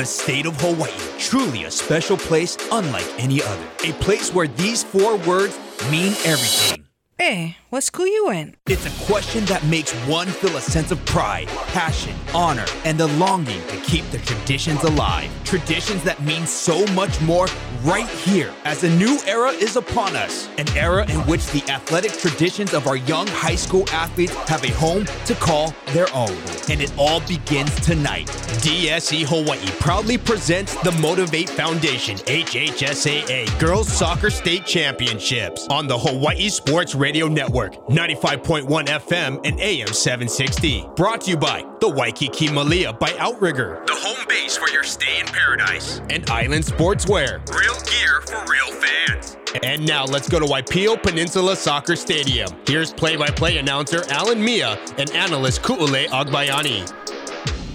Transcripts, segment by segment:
The state of Hawaii, truly a special place unlike any other. A place where these four words mean everything. Hey, what school you in? It's a question that makes one feel a sense of pride, passion, honor, and the longing to keep the traditions alive. Traditions that mean so much more right here as a new era is upon us. An era in which the athletic traditions of our young high school athletes have a home to call their own. And it all begins tonight. DSE Hawaii proudly presents the Motivate Foundation HHSAA Girls Soccer State Championships on the Hawaii Sports Radio Network, 95.1 FM and AM 760. Brought to you by the Waikiki Malia by Outrigger, the home base for your stay in paradise, and Island Sportswear, real gear for real fans. And now let's go to Waipio Peninsula Soccer Stadium. Here's play-by-play announcer Alan Mia and analyst Ku'ule Agbayani.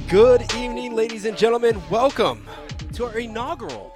Good evening, ladies and gentlemen. Welcome to our inaugural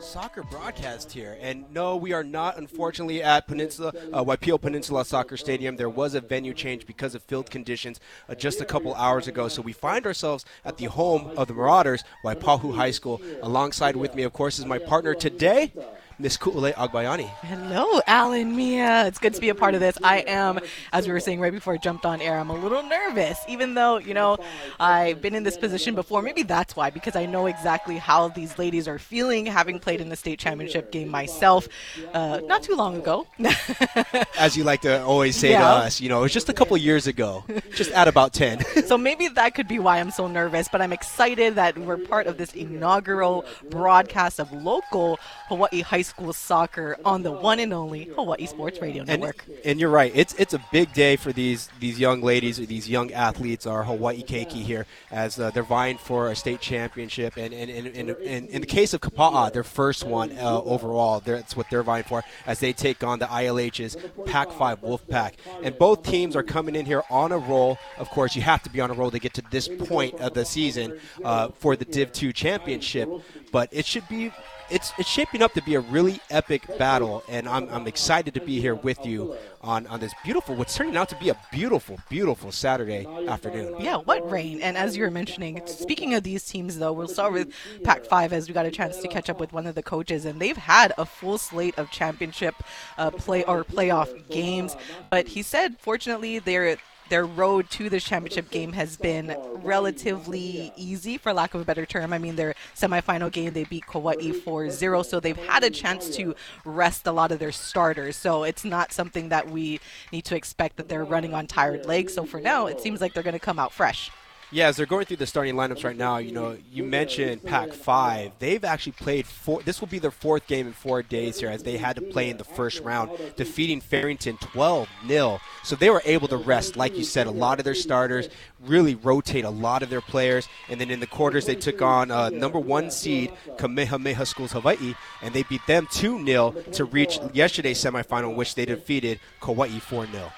soccer broadcast here. And no, we are not, unfortunately, at Peninsula uh, Waipio Peninsula Soccer Stadium. There was a venue change because of field conditions uh, just a couple hours ago. So we find ourselves at the home of the Marauders, Waipahu High School. Alongside with me, of course, is my partner today. Miss Ku'ule Agbayani. Hello, Alan Mia. It's good to be a part of this. I am, as we were saying right before I jumped on air, I'm a little nervous, even though, you know, I've been in this position before. Maybe that's why, because I know exactly how these ladies are feeling, having played in the state championship game myself uh, not too long ago. as you like to always say yeah. to us, you know, it was just a couple years ago, just at about 10. so maybe that could be why I'm so nervous, but I'm excited that we're part of this inaugural broadcast of local Hawaii high school soccer on the one and only Hawaii Sports Radio Network. And, and you're right. It's it's a big day for these these young ladies, or these young athletes, our Hawaii Keiki here, as uh, they're vying for a state championship. And in and, and, and, in the case of Kapa'a, their first one uh, overall, that's what they're vying for as they take on the ILH's Pac-5 Wolfpack. And both teams are coming in here on a roll. Of course, you have to be on a roll to get to this point of the season uh, for the Div 2 championship. But it should be it's it's shaping up to be a really epic battle, and I'm, I'm excited to be here with you on, on this beautiful, what's turning out to be a beautiful, beautiful Saturday afternoon. Yeah, what rain! And as you were mentioning, speaking of these teams, though, we'll start with Pac Five as we got a chance to catch up with one of the coaches, and they've had a full slate of championship uh, play or playoff games. But he said, fortunately, they're their road to the championship game has been relatively easy, for lack of a better term. I mean, their semifinal game, they beat Kauai 4 0, so they've had a chance to rest a lot of their starters. So it's not something that we need to expect that they're running on tired legs. So for now, it seems like they're going to come out fresh. Yeah, as they're going through the starting lineups right now, you know, you mentioned Pac Five. They've actually played four. This will be their fourth game in four days here, as they had to play in the first round, defeating Farrington 12 0. So they were able to rest, like you said, a lot of their starters, really rotate a lot of their players, and then in the quarters they took on uh, number one seed Kamehameha Schools Hawaii, and they beat them 2 0 to reach yesterday's semifinal, in which they defeated Kauai 4 0.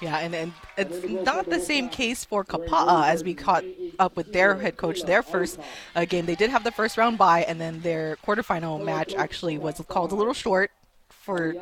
Yeah, and, and it's not the same case for Kapa'a as we caught up with their head coach. Their first uh, game, they did have the first round bye, and then their quarterfinal match actually was called a little short for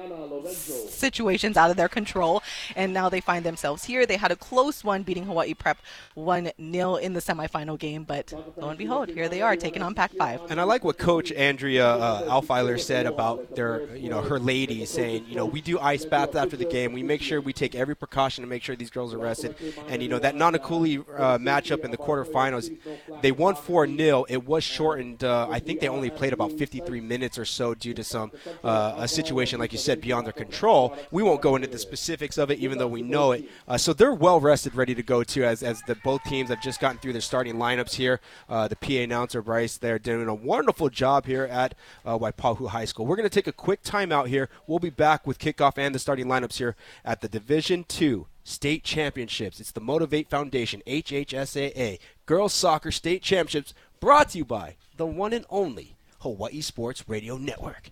situations out of their control. And now they find themselves here. They had a close one, beating Hawaii Prep 1 0 in the semifinal game. But lo and behold, here they are taking on Pac 5. And I like what Coach Andrea uh, Alfiler said about their, you know, her ladies saying, you know, we do ice baths after the game. We make sure we take every precaution to make sure these girls are rested. And, you know, that Nanakuli uh, matchup in the quarterfinals, they won 4 0. It was shortened. Uh, I think they only played about 53 minutes or so due to some uh, a situation situation, like you said, beyond their control. We won't go into the specifics of it, even though we know it. Uh, so they're well rested, ready to go too, as, as the both teams have just gotten through their starting lineups here. Uh, the PA announcer Bryce, they're doing a wonderful job here at uh, Waipahu High School. We're going to take a quick timeout here. We'll be back with kickoff and the starting lineups here at the Division Two state championships. It's the Motivate Foundation, HHSAA, Girls Soccer State Championships, brought to you by the one and only Hawaii Sports Radio Network.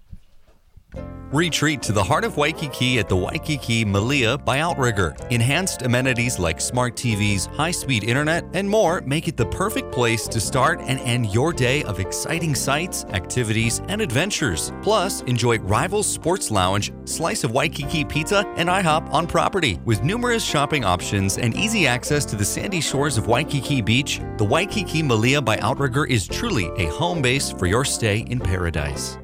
Retreat to the heart of Waikiki at the Waikiki Malia by Outrigger. Enhanced amenities like smart TVs, high speed internet, and more make it the perfect place to start and end your day of exciting sights, activities, and adventures. Plus, enjoy Rivals Sports Lounge, slice of Waikiki pizza, and IHOP on property. With numerous shopping options and easy access to the sandy shores of Waikiki Beach, the Waikiki Malia by Outrigger is truly a home base for your stay in paradise.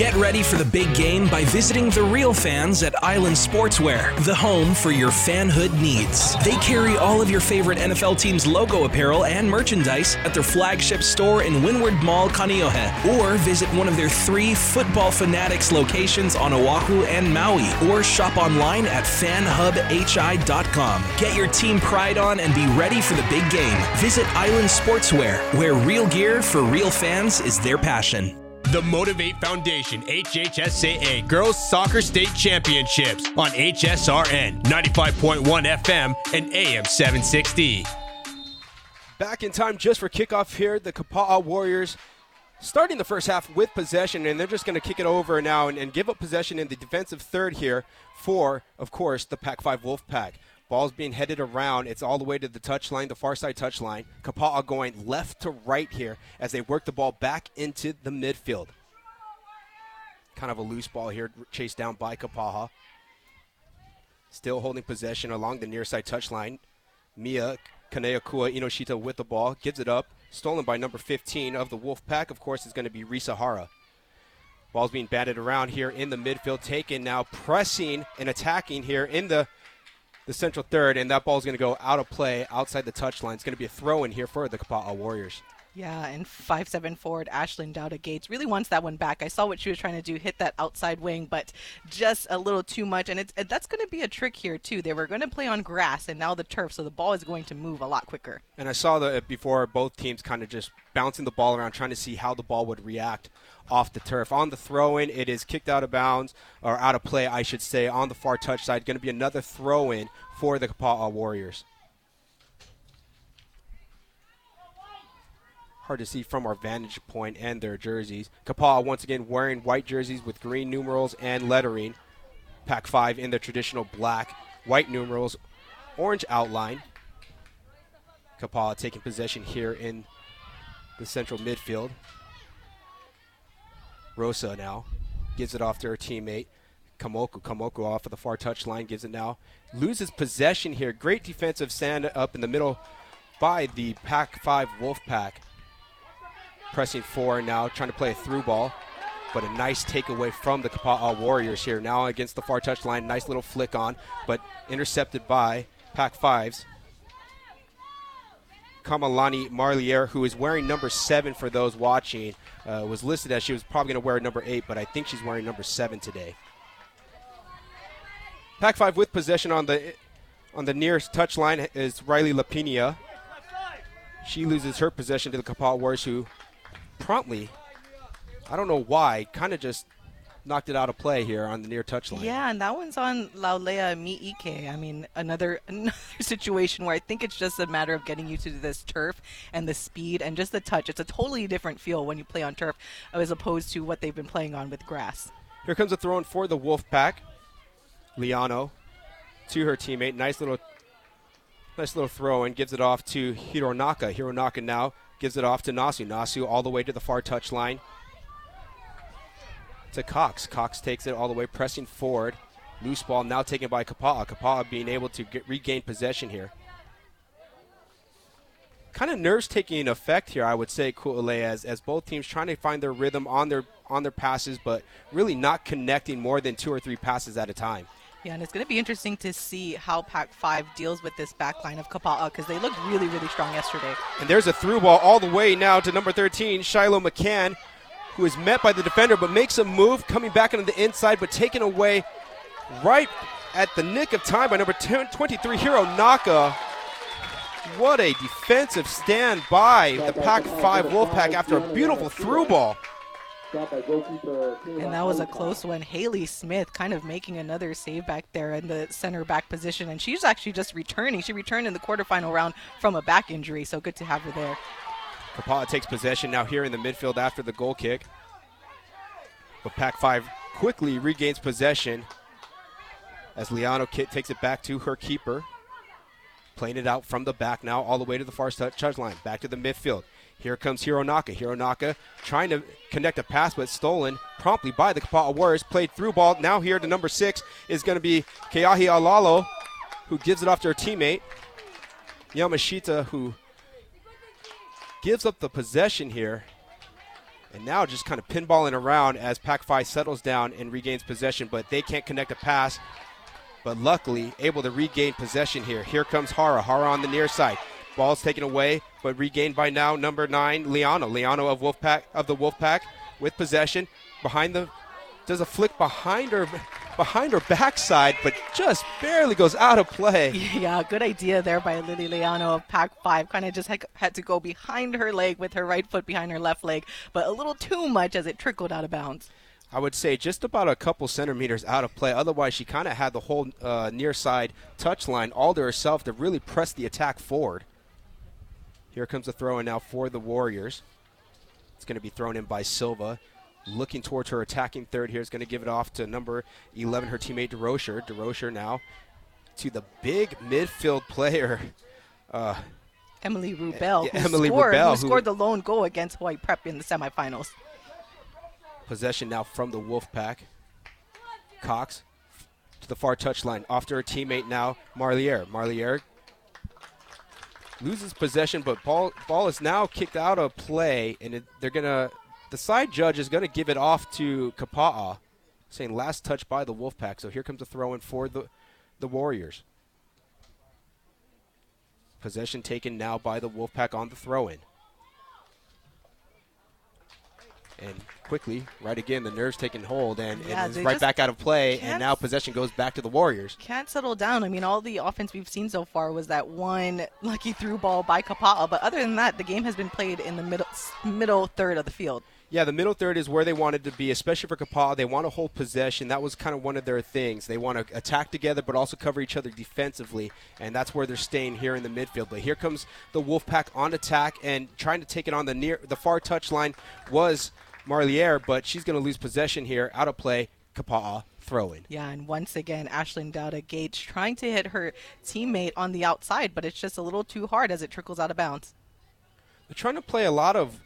Get ready for the big game by visiting the real fans at Island Sportswear, the home for your fanhood needs. They carry all of your favorite NFL teams' logo apparel and merchandise at their flagship store in Windward Mall, Kaneohe, or visit one of their three Football Fanatics locations on Oahu and Maui, or shop online at fanhubhi.com. Get your team pride on and be ready for the big game. Visit Island Sportswear, where real gear for real fans is their passion. The Motivate Foundation HHSAA Girls Soccer State Championships on HSRN 95.1 FM and AM 760. Back in time just for kickoff here, the Kapa'a Warriors starting the first half with possession, and they're just going to kick it over now and, and, give up possession in the defensive third here for, of course, the Pac 5 Wolf Wolfpack. Ball's being headed around. It's all the way to the touchline, the far side touchline. Kapa'a going left to right here as they work the ball back into the midfield. Kind of a loose ball here, chased down by Kapa'a. Still holding possession along the near side touchline. Mia Kaneakua Inoshita with the ball, gives it up. Stolen by number 15 of the Wolf Pack, of course, is going to be Risa Hara. Ball's being batted around here in the midfield, taken now, pressing and attacking here in the the central third, and that ball is going to go out of play outside the touchline. It's going to be a throw in here for the Kapa'a Warriors. Yeah, and five seven forward Ashlyn Dowda Gates really wants that one back. I saw what she was trying to do, hit that outside wing, but just a little too much. And it's that's going to be a trick here too. They were going to play on grass, and now the turf, so the ball is going to move a lot quicker. And I saw that before both teams kind of just bouncing the ball around, trying to see how the ball would react off the turf. On the throw in, it is kicked out of bounds, or out of play, I should say, on the far touch side. Going to be another throw in for the Kapa'a Warriors. Hard to see from our vantage point and their jerseys. Kapa'a once again wearing white jerseys with green numerals and lettering. Pac 5 in the traditional black, white numerals, orange outline. Kapa'a taking possession here in the central midfield. Rosa now gives it off to her teammate. Kamoku. Kamoku off of the far touch line gives it now. Loses possession here. Great defensive stand up in the middle by the Pac 5 Wolfpack pressing four now, trying to play a through ball. But a nice takeaway from the Kapa'a Warriors here. Now against the far touch line. Nice little flick on, but intercepted by Pac 5's. Kamalani Marlier, who is wearing number seven for those watching, uh, was listed as she was probably going to wear number eight, but I think she's wearing number seven today. Pac 5 with possession on the on the nearest touch line is Riley Lapina. She loses her possession to the Kapa'a Warriors, who promptly, I don't know why, kind of just knocked it out of play here on the near touchline. Yeah, and that one's on Laulea Miike. I mean, another another situation where I think it's just a matter of getting used to this turf and the speed and just the touch. It's a totally different feel when you play on turf as opposed to what they've been playing on with grass. Here comes a throw in for the Wolf Pack. Liano to her teammate. Nice little nice little throw and gives it off to Hironaka. Hironaka now gives it off to Nasu. Nasu all the way to the far touch line to Cox. Cox takes it all the way, pressing forward. Loose ball now taken by Kapa'a. Kapa'a being able to get, regain possession here. Kind of nerves taking effect here, I would say, Ku'ule, as, as both teams trying to find their rhythm on their on their passes, but really not connecting more than two or three passes at a time. Yeah, and it's going to be interesting to see how Pac 5 deals with this back line of Kapa'a because they looked really, really strong yesterday. And there's a through ball all the way now to number 13, Shiloh McCann, who is met by the defender but makes a move coming back into the inside but taken away right at the nick of time by number 10, 23, Hironaka. What a defensive stand by the Pac 5 Wolfpack after a beautiful through ball. And that was a close one. Haley Smith kind of making another save back there in the center back position. And she's actually just returning. She returned in the quarterfinal round from a back injury, so good to have her there. Kapa'a takes possession now here in the midfield after the goal kick. But Pac 5 quickly regains possession as Liano Kit takes it back to her keeper. Playing it out from the back now, all the way to the far touch line. Back to the midfield. Here comes Hironaka. Hironaka trying to connect a pass, but stolen promptly by the Kapa'a Warriors. Played through ball. Now here to number six is going to be Keahi Alalo, who gives it off to her teammate. Yamashita, who gives up the possession here. And now just kind of pinballing around as Pac 5 settles down and regains possession, but they can't connect a pass. But luckily, able to regain possession here. Here comes Hara. Hara on the near side. Ball's taken away, but regained by now number nine, Liano. Liano of Wolfpack of the Wolfpack with possession behind the does a flick behind her behind her backside, but just barely goes out of play. Yeah, good idea there by Lily Liano of Pac 5. Kind of just had to go behind her leg with her right foot behind her left leg, but a little too much as it trickled out of bounds. I would say just about a couple centimeters out of play. Otherwise, she kind of had the whole uh, near side touch line all to herself to really press the attack forward. Here comes the throw in now for the Warriors. It's going to be thrown in by Silva. Looking towards her attacking third here is going to give it off to number 11, her teammate DeRocher. DeRocher now to the big midfield player. Uh, Emily Rubel, yeah, who, Emily scored, Rubel, who scored the lone goal against Hawaii Prep in the semifinals. Possession now from the Wolfpack. Cox to the far touchline. Off to her teammate now, Marlier. Marlier loses possession, but ball ball is now kicked out of play, and it, they're gonna. The side judge is gonna give it off to Kapa'a, saying last touch by the Wolfpack. So here comes a throw in for the the Warriors. Possession taken now by the Wolfpack on the throw in. And quickly, right again, the nerves taking hold and, Yeah, and is right back out of play. And now possession goes back to the Warriors. Can't settle down. I mean, all the offense we've seen so far was that one lucky through ball by Kapa'a, but other than that, the game has been played in the middle middle third of the field. Yeah, the middle third is where they wanted to be, especially for Kapa'a. They want to hold possession. That was kind of one of their things. They want to attack together, but also cover each other defensively, and that's where they're staying here in the midfield. But here comes the Wolfpack on attack and trying to take it on the near, the far touch line was Marlier, but she's going to lose possession here, out of play. Kapa'a throwing. Yeah, and once again, Ashlyn Dowda Gates trying to hit her teammate on the outside, but it's just a little too hard as it trickles out of bounds. They're trying to play a lot of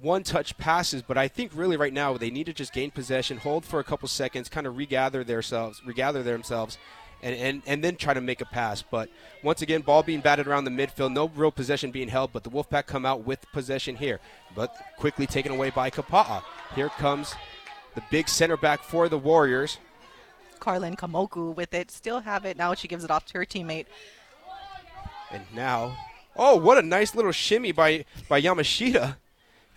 one-touch passes, but I think really right now they need to just gain possession, hold for a couple seconds, kind of regather themselves, regather themselves, and, and, and then try to make a pass. But once again, ball being batted around the midfield, no real possession being held, but the Wolfpack come out with possession here, but quickly taken away by Kapa'a. Here comes the big center back for the Warriors. Carlin Kamoku with it, still have it. Now she gives it off to her teammate. And now, oh, what a nice little shimmy by, by Yamashita.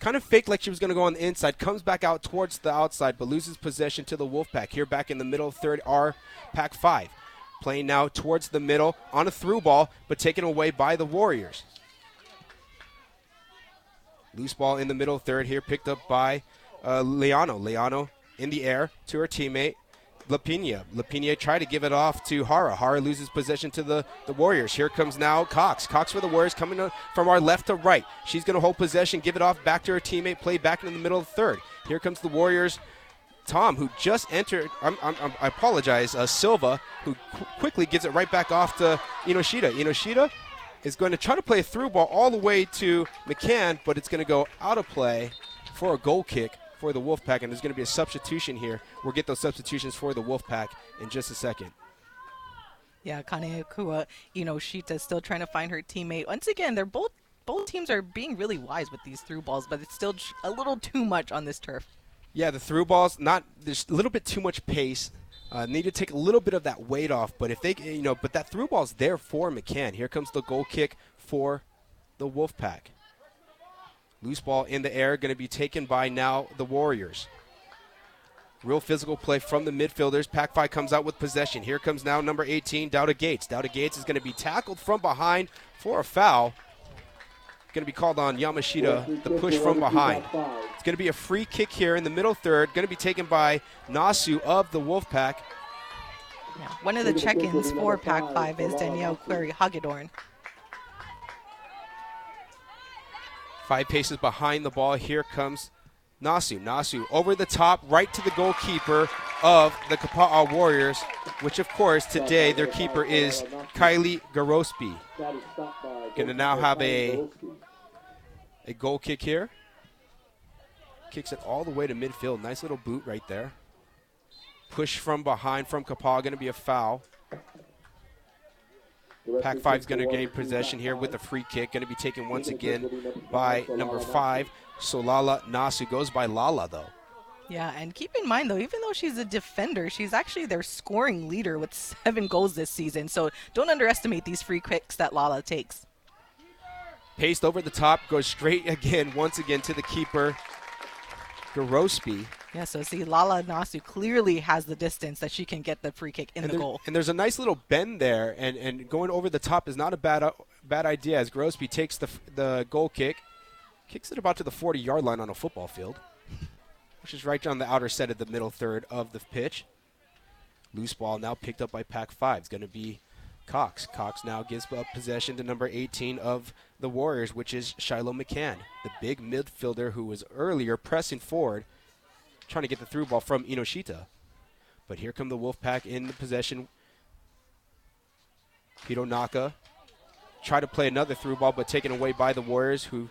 Kind of faked like she was going to go on the inside, comes back out towards the outside, but loses possession to the Wolfpack. Here back in the middle, third R, Pac 5. Playing now towards the middle on a through ball, but taken away by the Warriors. Loose ball in the middle, third here, picked up by uh, Leano. Leano in the air to her teammate, Lapina. Lapina tried to give it off to Hara. Hara loses possession to the, the Warriors. Here comes now Cox. Cox for the Warriors coming from our left to right. She's going to hold possession, give it off back to her teammate, play back in the middle of the third. Here comes the Warriors. Tom, who just entered, I'm, I'm, i apologize, uh, Silva, who qu- quickly gives it right back off to Inoshita. Inoshita is going to try to play a through ball all the way to McCann, but it's going to go out of play for a goal kick for the Wolfpack, and there's going to be a substitution here. We'll get those substitutions for the Wolfpack in just a second. Yeah, Kanekua, you know, Shita still trying to find her teammate. Once again, they're both both teams are being really wise with these through balls, but it's still a little too much on this turf. Yeah, the through balls not there's a little bit too much pace. Uh, need to take a little bit of that weight off, but if they, you know, but that through ball's there for McCann. Here comes the goal kick for the Wolfpack. Loose ball in the air, going to be taken by now the Warriors. Real physical play from the midfielders. Pac 5 comes out with possession. Here comes now number 18, Dowda Gates. Dowda Gates is going to be tackled from behind for a foul. Going to be called on Yamashita, the push from behind. It's going to be a free kick here in the middle third. Going to be taken by Nasu of the Wolfpack. Yeah. One of the check-ins for Pac 5 is Danielle Query Hagedorn. Five paces behind the ball. Here comes Nasu. Nasu over the top, right to the goalkeeper of the Kapa'a Warriors, which of course today their keeper is Kylie Garospi. Going to now have a a goal kick here. Kicks it all the way to midfield. Nice little boot right there. Push from behind from Kapa'a. Going to be a foul. Pac 5 is going to gain possession here with a free kick. Going to be taken once again by number five, Solala Nasu. Goes by Lala, though. Yeah, and keep in mind though, even though she's a defender, she's actually their scoring leader with seven goals this season. So don't underestimate these free kicks that Lala takes. Paced over the top, goes straight again, once again to the keeper, Garospi. Yeah, so see, Lala Nasu clearly has the distance that she can get the free kick in and the there- goal. And there's a nice little bend there, and, and going over the top is not a bad uh, bad idea. As Garospi takes the the goal kick, kicks it about to the 40 yard line on a football field, which is right down the outer set of the middle third of the pitch. Loose ball now picked up by Pac 5. It's going to be Cox. Cox now gives up possession to number 18 of the Warriors, which is Shiloh McCann, the big midfielder who was earlier pressing forward, trying to get the through ball from Inoshita. But here come the Wolfpack in the possession. Hironaka try to play another through ball, but taken away by the Warriors, who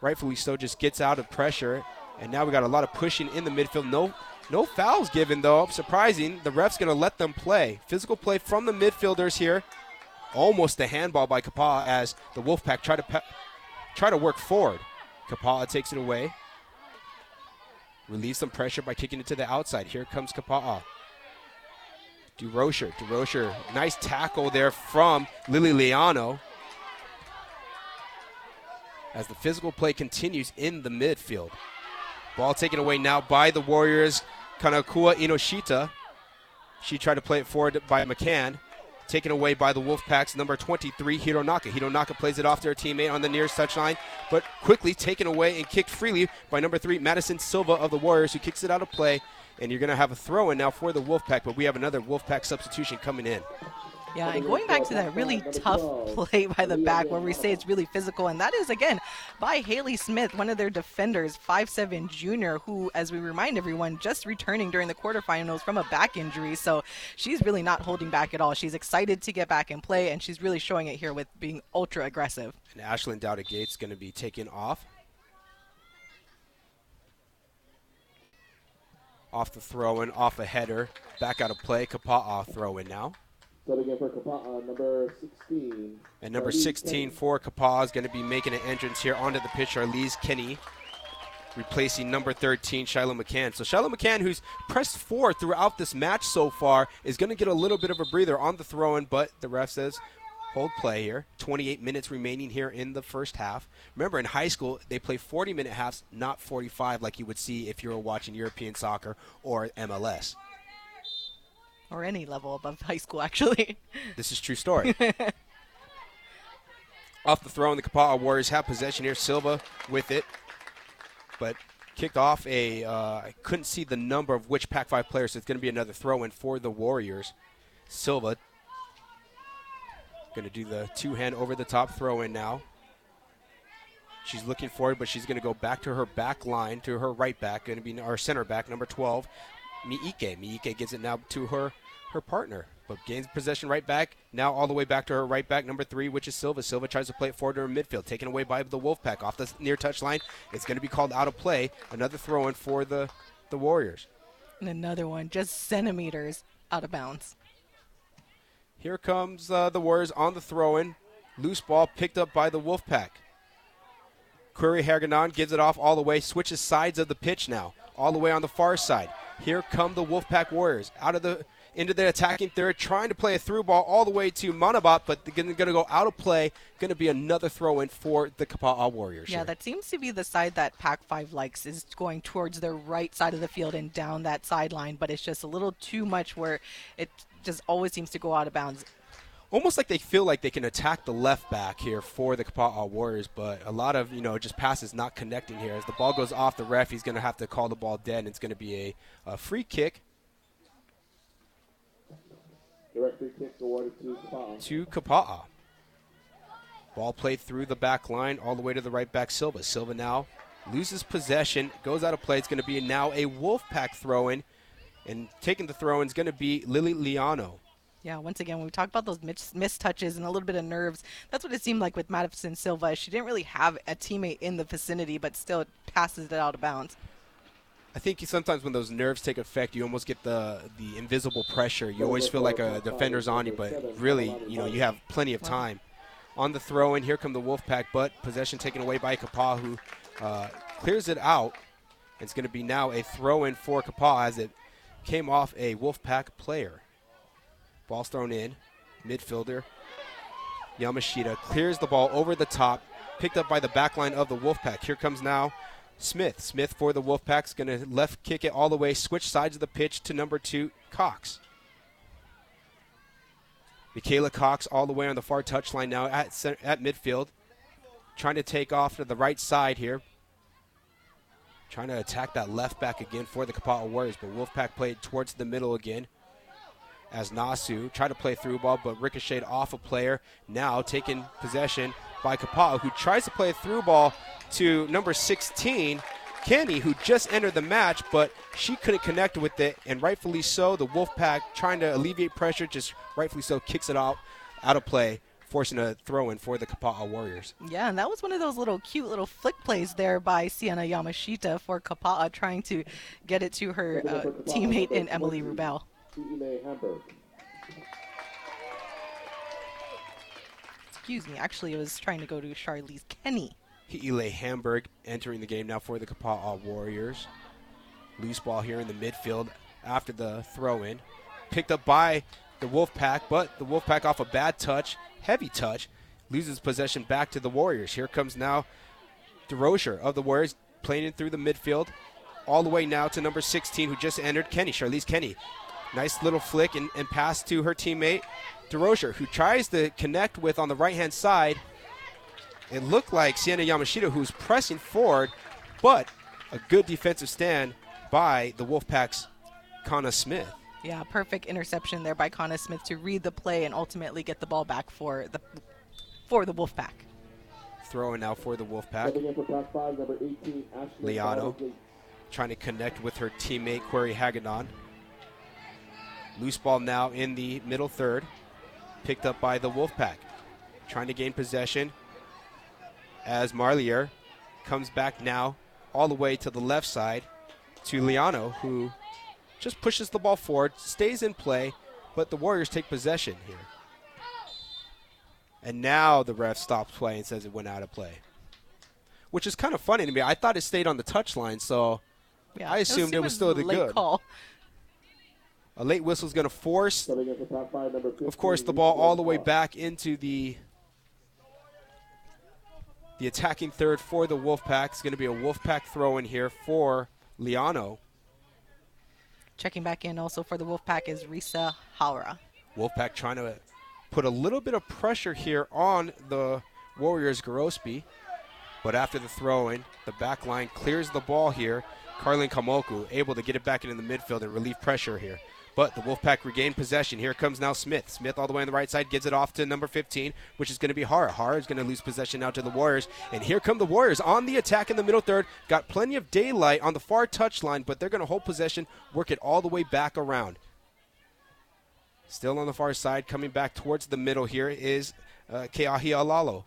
rightfully so just gets out of pressure. And now we got a lot of pushing in the midfield. No, no fouls given though. Surprising. The ref's going to let them play. Physical play from the midfielders here. Almost a handball by Kapa'a as the Wolfpack try to pe- try to work forward. Kapa'a takes it away. Relieves some pressure by kicking it to the outside. Here comes Kapa'a. DeRocher. DeRocher. Nice tackle there from Lily Liano. As the physical play continues in the midfield. Ball taken away now by the Warriors. Kanakua Inoshita. She tried to play it forward by McCann. Taken away by the Wolfpack's number 23, Hironaka. Hironaka plays it off to her teammate on the nearest touchline, but quickly taken away and kicked freely by number three, Madison Silva of the Warriors, who kicks it out of play. And you're going to have a throw in now for the Wolfpack, but we have another Wolfpack substitution coming in. Yeah, and going back to that really tough play by the back where we say it's really physical, and that is again by Haley Smith, one of their defenders, 5'7 junior, who, as we remind everyone, just returning during the quarterfinals from a back injury. So she's really not holding back at all. She's excited to get back and play, and she's really showing it here with being ultra aggressive. And Ashlyn Dowda Gates going to be taken off. Off the throw in, off a header, back out of play. Kapa'a ah, throw in now. Subbing in for Kapa'a, uh, number 16. And number Arlise 16 Kenny. for Kapa'a is going to be making an entrance here onto the pitch. Arlise Kenny replacing number 13, Shiloh McCann. So Shiloh McCann, who's pressed forward throughout this match so far, is going to get a little bit of a breather on the throw-in, but the ref says hold play here. 28 minutes remaining here in the first half. Remember, in high school, they play 40-minute halves, not 45 like you would see if you were watching European soccer or MLS. Or any level above high school, actually. This is true story. off the throw, and the Kapa'a Warriors have possession here. Silva with it, but kicked off a. Uh, I couldn't see the number of which Pac-5 players. So it's going to be another throw-in for the Warriors. Silva going to do the two-hand over-the-top throw-in now. She's looking forward, but she's going to go back to her back line, to her right back, going to be our center back, number 12, Miike. Miike gives it now to her her partner, but gains possession right back. Now all the way back to her right back, number three, which is Silva. Silva tries to play it forward to her midfield, taken away by the Wolfpack off the near touch line. It's going to be called out of play. Another throw in for the the Warriors. and another one just centimeters out of bounds. Here comes uh, the Warriors on the throw in. Loose ball picked up by the Wolfpack. Query Herganon gives it off all the way, switches sides of the pitch now, all the way on the far side. Here come the Wolfpack Warriors out of the into the attacking third, trying to play a through ball all the way to Manabat, but they're going to go out of play. Going to be another throw in for the Kapa'a Warriors. Yeah, here. that seems to be the side that Pac 5 likes is going towards their right side of the field and down that sideline, but it's just a little too much where it just always seems to go out of bounds. Almost like they feel like they can attack the left back here for the Kapa'a Warriors, but a lot of you know just passes not connecting here. As the ball goes off the ref, he's going to have to call the ball dead, and it's going to be a, a free kick Direct free kick awarded to Kapa'a. to Kapa'a. Ball played through the back line all the way to the right back Silva. Silva now loses possession, goes out of play. It's going to be now a Wolfpack throw in. And taking the throw in is going to be Lily Liano. Yeah, once again, when we talk about those miss, miss touches and a little bit of nerves, that's what it seemed like with Madison Silva. She didn't really have a teammate in the vicinity, but still passes it out of bounds. I think sometimes when those nerves take effect, you almost get the the invisible pressure. You always feel like a defender's on you, but really, you know, you have plenty of time. On the throw in, here come the Wolfpack, but possession taken away by Kapaa, who uh, clears it out. It's going to be now a throw in for Kapaa as it came off a Wolfpack player. Ball's thrown in, midfielder Yamashita clears the ball over the top, picked up by the back line of the Wolfpack. Here comes now Smith. Smith for the Wolfpack's going to left kick it all the way, switch sides of the pitch to number two, Cox. Michaela Cox all the way on the far touchline now at, center, at midfield. Trying to take off to the right side here. Trying to attack that left back again for the Kapaa Warriors, but Wolfpack played towards the middle again as Nasu tried to play through ball, but ricocheted off a player. Now taken possession by Kapaa, who tries to play through ball to number 16, Kenny, who just entered the match, but she couldn't connect with it, and rightfully so. The Wolfpack trying to alleviate pressure, just rightfully so, kicks it out out of play. Forcing a throw in for the Kapaa Warriors. Yeah, and that was one of those little cute little flick plays there by Sienna Yamashita for Kapaa, trying to get it to her uh, teammate in Emily Rubel. Excuse me. Actually, I was trying to go to Charlize Kenny. Hi'ile Hamburg entering the game now for the Kapaa Warriors. Loose ball here in the midfield after the throw in. Picked up by the Wolfpack, but the Wolfpack off a bad touch, heavy touch, loses possession back to the Warriors. Here comes now DeRocher of the Warriors playing it through the midfield. All the way now to number 16 who just entered, Kenny, Charlize Kenny. Nice little flick and, and pass to her teammate, DeRocher, who tries to connect with on the right hand side. It looked like Sienna Yamashita, who's pressing forward, but a good defensive stand by the Wolfpack's Kana Smith. Yeah, perfect interception there by Kana Smith to read the play and ultimately get the ball back for the for the Wolfpack. Throwing now for the Wolfpack. Liano trying to connect with her teammate Query Hagedorn. Loose ball now in the middle third. Picked up by the Wolfpack. Trying to gain possession as Marlier comes back now all the way to the left side to Liano, who just pushes the ball forward, stays in play, but the Warriors take possession here. And now the ref stops play and says it went out of play. Which is kind of funny to me. I thought it stayed on the touchline, so Yeah, I assumed it was, still the good. call. A late whistle is going to force, of course, the ball all the way back into the the attacking third for the Wolfpack. It's going to be a Wolfpack throw in here for Liano. Checking back in also for the Wolfpack is Risa Hara. Wolfpack trying to put a little bit of pressure here on the Warriors Garospi. But after the throw in, the back line clears the ball here. Carlin Kamoku able to get it back into the midfield and relieve pressure here. But the Wolfpack regain possession. Here comes now Smith. Smith all the way on the right side gives it off to number 15, which is going to be Hara. Hara is going to lose possession now to the Warriors. And here come the Warriors on the attack in the middle third. Got plenty of daylight on the far touchline, but they're going to hold possession, work it all the way back around. Still on the far side, coming back towards the middle here is uh, Keahi Alalo.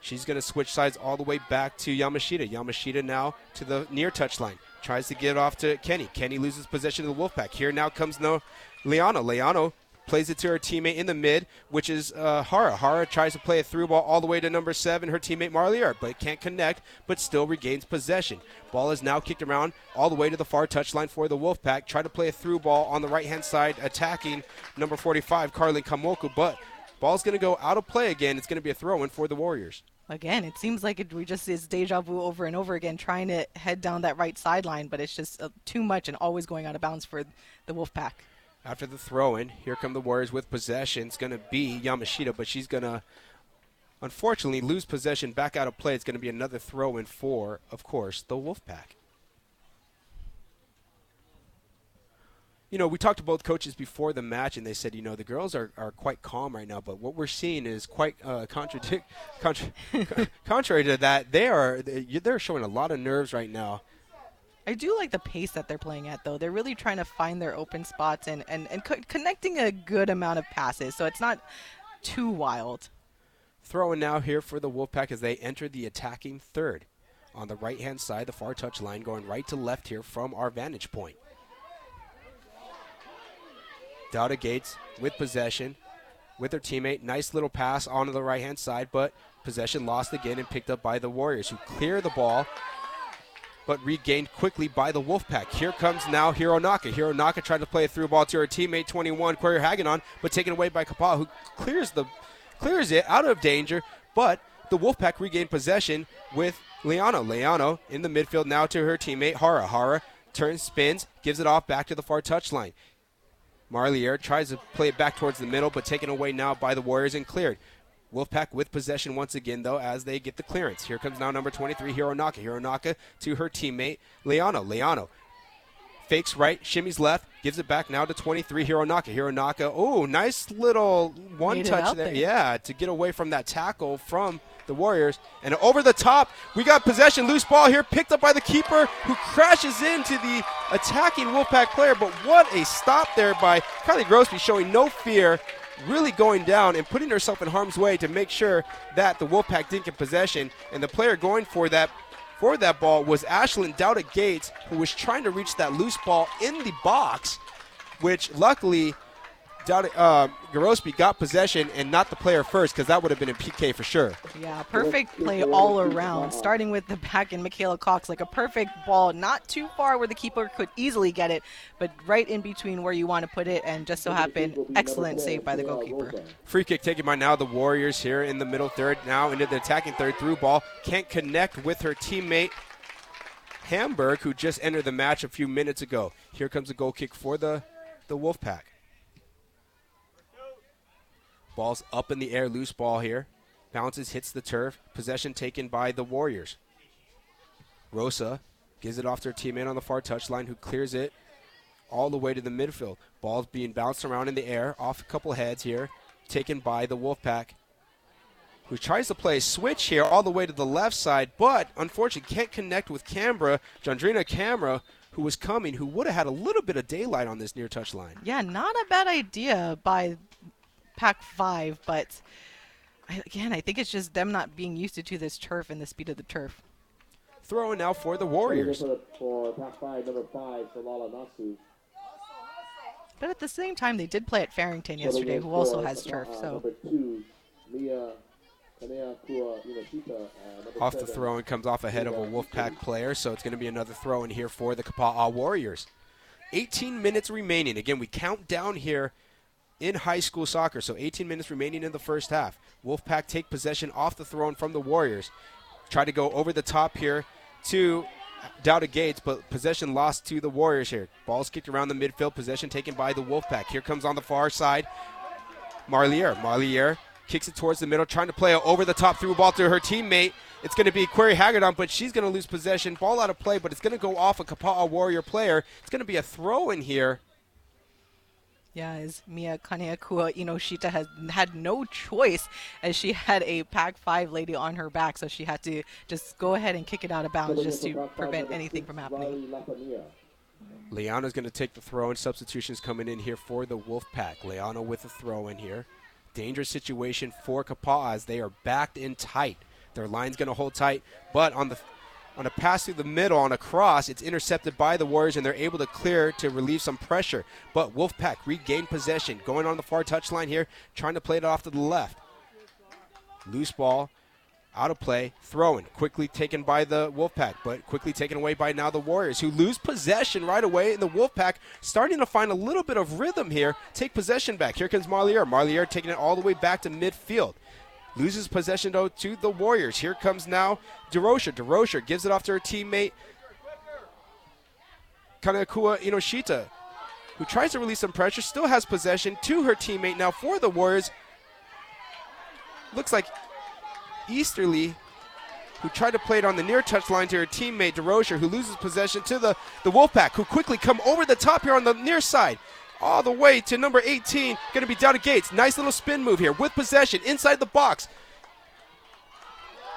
She's going to switch sides all the way back to Yamashita. Yamashita now to the near touchline. Tries to get it off to Kenny. Kenny loses possession of the Wolfpack. Here now comes no Leano. Leano plays it to her teammate in the mid, which is uh, Hara. Hara tries to play a through ball all the way to number seven, her teammate Marlier, but can't connect, but still regains possession. Ball is now kicked around all the way to the far touchline for the Wolfpack. Try to play a through ball on the right hand side, attacking number 45, Carlin Kamoku, but ball's going to go out of play again. It's going to be a throw in for the Warriors. Again, it seems like it, we just is deja vu over and over again, trying to head down that right sideline, but it's just uh, too much and always going out of bounds for the Wolfpack. After the throw in, here come the Warriors with possession. It's going to be Yamashita, but she's going to unfortunately lose possession back out of play. It's going to be another throw in for, of course, the Wolfpack. You know, we talked to both coaches before the match, and they said, you know, the girls are, are quite calm right now, but what we're seeing is quite uh, contradict, contra- contrary to that. They are they're showing a lot of nerves right now. I do like the pace that they're playing at, though. They're really trying to find their open spots and and, and co- connecting a good amount of passes, so it's not too wild. Throwing now here for the Wolfpack as they enter the attacking third. On the right hand side, the far touch line going right to left here from our vantage point. Dowda Gates with possession with her teammate. Nice little pass onto the right hand side, but possession lost again and picked up by the Warriors, who clear the ball, but regained quickly by the Wolfpack. Here comes now Hironaka. Hironaka tried to play a through ball to her teammate 21, Query Haganon, but taken away by Kapaa, who clears the clears it out of danger, but the Wolfpack regained possession with Leano. Leano in the midfield now to her teammate Hara. Hara turns, spins, gives it off back to the far touchline. Marlier tries to play it back towards the middle, but taken away now by the Warriors and cleared. Wolfpack with possession once again, though, as they get the clearance. Here comes now number 23, Hironaka. Hironaka to her teammate, Leano. Leano fakes right, shimmies left, gives it back now to 23, Hironaka. Hironaka, oh, nice little one Made touch there. there. Yeah, to get away from that tackle from the Warriors. And over the top, we got possession, loose ball here, picked up by the keeper, who crashes into the attacking Wolfpack player. But what a stop there by Kylie Garospi, showing no fear, really going down and putting herself in harm's way to make sure that the Wolfpack didn't get possession. And the player going for that for that ball was Ashlyn Dowda Gates, who was trying to reach that loose ball in the box, which luckily Dowda, uh, Garospi got possession and not the player first because that would have been a PK for sure. Yeah, perfect play all around. Starting with the back and Michaela Cox, like a perfect ball, not too far where the keeper could easily get it, but right in between where you want to put it, and just so happened, excellent save by the goalkeeper. Free kick taken by now the Warriors here in the middle third. Now into the attacking third through ball. Can't connect with her teammate Hamburg, who just entered the match a few minutes ago. Here comes a goal kick for the, the Wolfpack. Ball's up in the air, loose ball here. Bounces, hits the turf. Possession taken by the Warriors. Rosa gives it off to her teammate on the far touchline, who clears it all the way to the midfield. Ball's being bounced around in the air, off a couple heads here, taken by the Wolfpack, who tries to play a switch here all the way to the left side, but unfortunately can't connect with Canberra, Jandrina Camera, who was coming, who would have had a little bit of daylight on this near touch line. Yeah, not a bad idea by Pac 5, but I, again, I think it's just them not being used to, to this turf and the speed of the turf. Throwing now for the Warriors. the- for Pac five, number five, Solala Nasu. But at the same time, they did play at Farrington yesterday, who also has turf. Uh, So Number two, Mia Kanea Kua Inoshita. Uh, number Off the seven. throw and comes off ahead of a Wolfpack player, so it's going to be another throw in here for the Kapa'a Warriors. 18 minutes remaining. Again, we count down here in high school soccer, so 18 minutes remaining in the first half. Wolfpack take possession off the throne from the Warriors. Try to go over the top here to Dowda Gates, but possession lost to the Warriors here. Ball's kicked around the midfield, possession taken by the Wolfpack. Here comes on the far side Marlier. Marlier kicks it towards the middle, trying to play over the top through ball to her teammate. It's going to be Query Hagedorn, but she's going to lose possession. Ball out of play, but it's going to go off a Kapa'a Warrior player. It's going to be a throw in here. Yeah, as Mia Kaneakua Inoshita has had no choice as she had a Pac 5 lady on her back, so she had to just go ahead and kick it out of bounds just to prevent anything from happening. Riley Lapina. Leano's going to take the throw, and substitutions coming in here for the Wolfpack. Leano with the throw in here. Dangerous situation for Kapa'a as they are backed in tight. Their line's going to hold tight, but on the on a pass through the middle on a cross, it's intercepted by the Warriors, and they're able to clear to relieve some pressure. But Wolfpack regained possession, going on the far touchline here, trying to play it off to the left. Loose ball, out of play, thrown, quickly taken by the Wolfpack, but quickly taken away by now the Warriors, who lose possession right away. And the Wolfpack starting to find a little bit of rhythm here, take possession back. Here comes Marlier. Marlier taking it all the way back to midfield. Loses possession though to the Warriors. Here comes now DeRocher. DeRocher gives it off to her teammate Kanekua Inoshita, who tries to release some pressure, still has possession to her teammate now for the Warriors. Looks like Easterly who tried to play it on the near touchline to her teammate DeRocher, who loses possession to the, the Wolfpack, who quickly come over the top here on the near side. All the way to number 18, going to be Dowda Gates. Nice little spin move here with possession inside the box.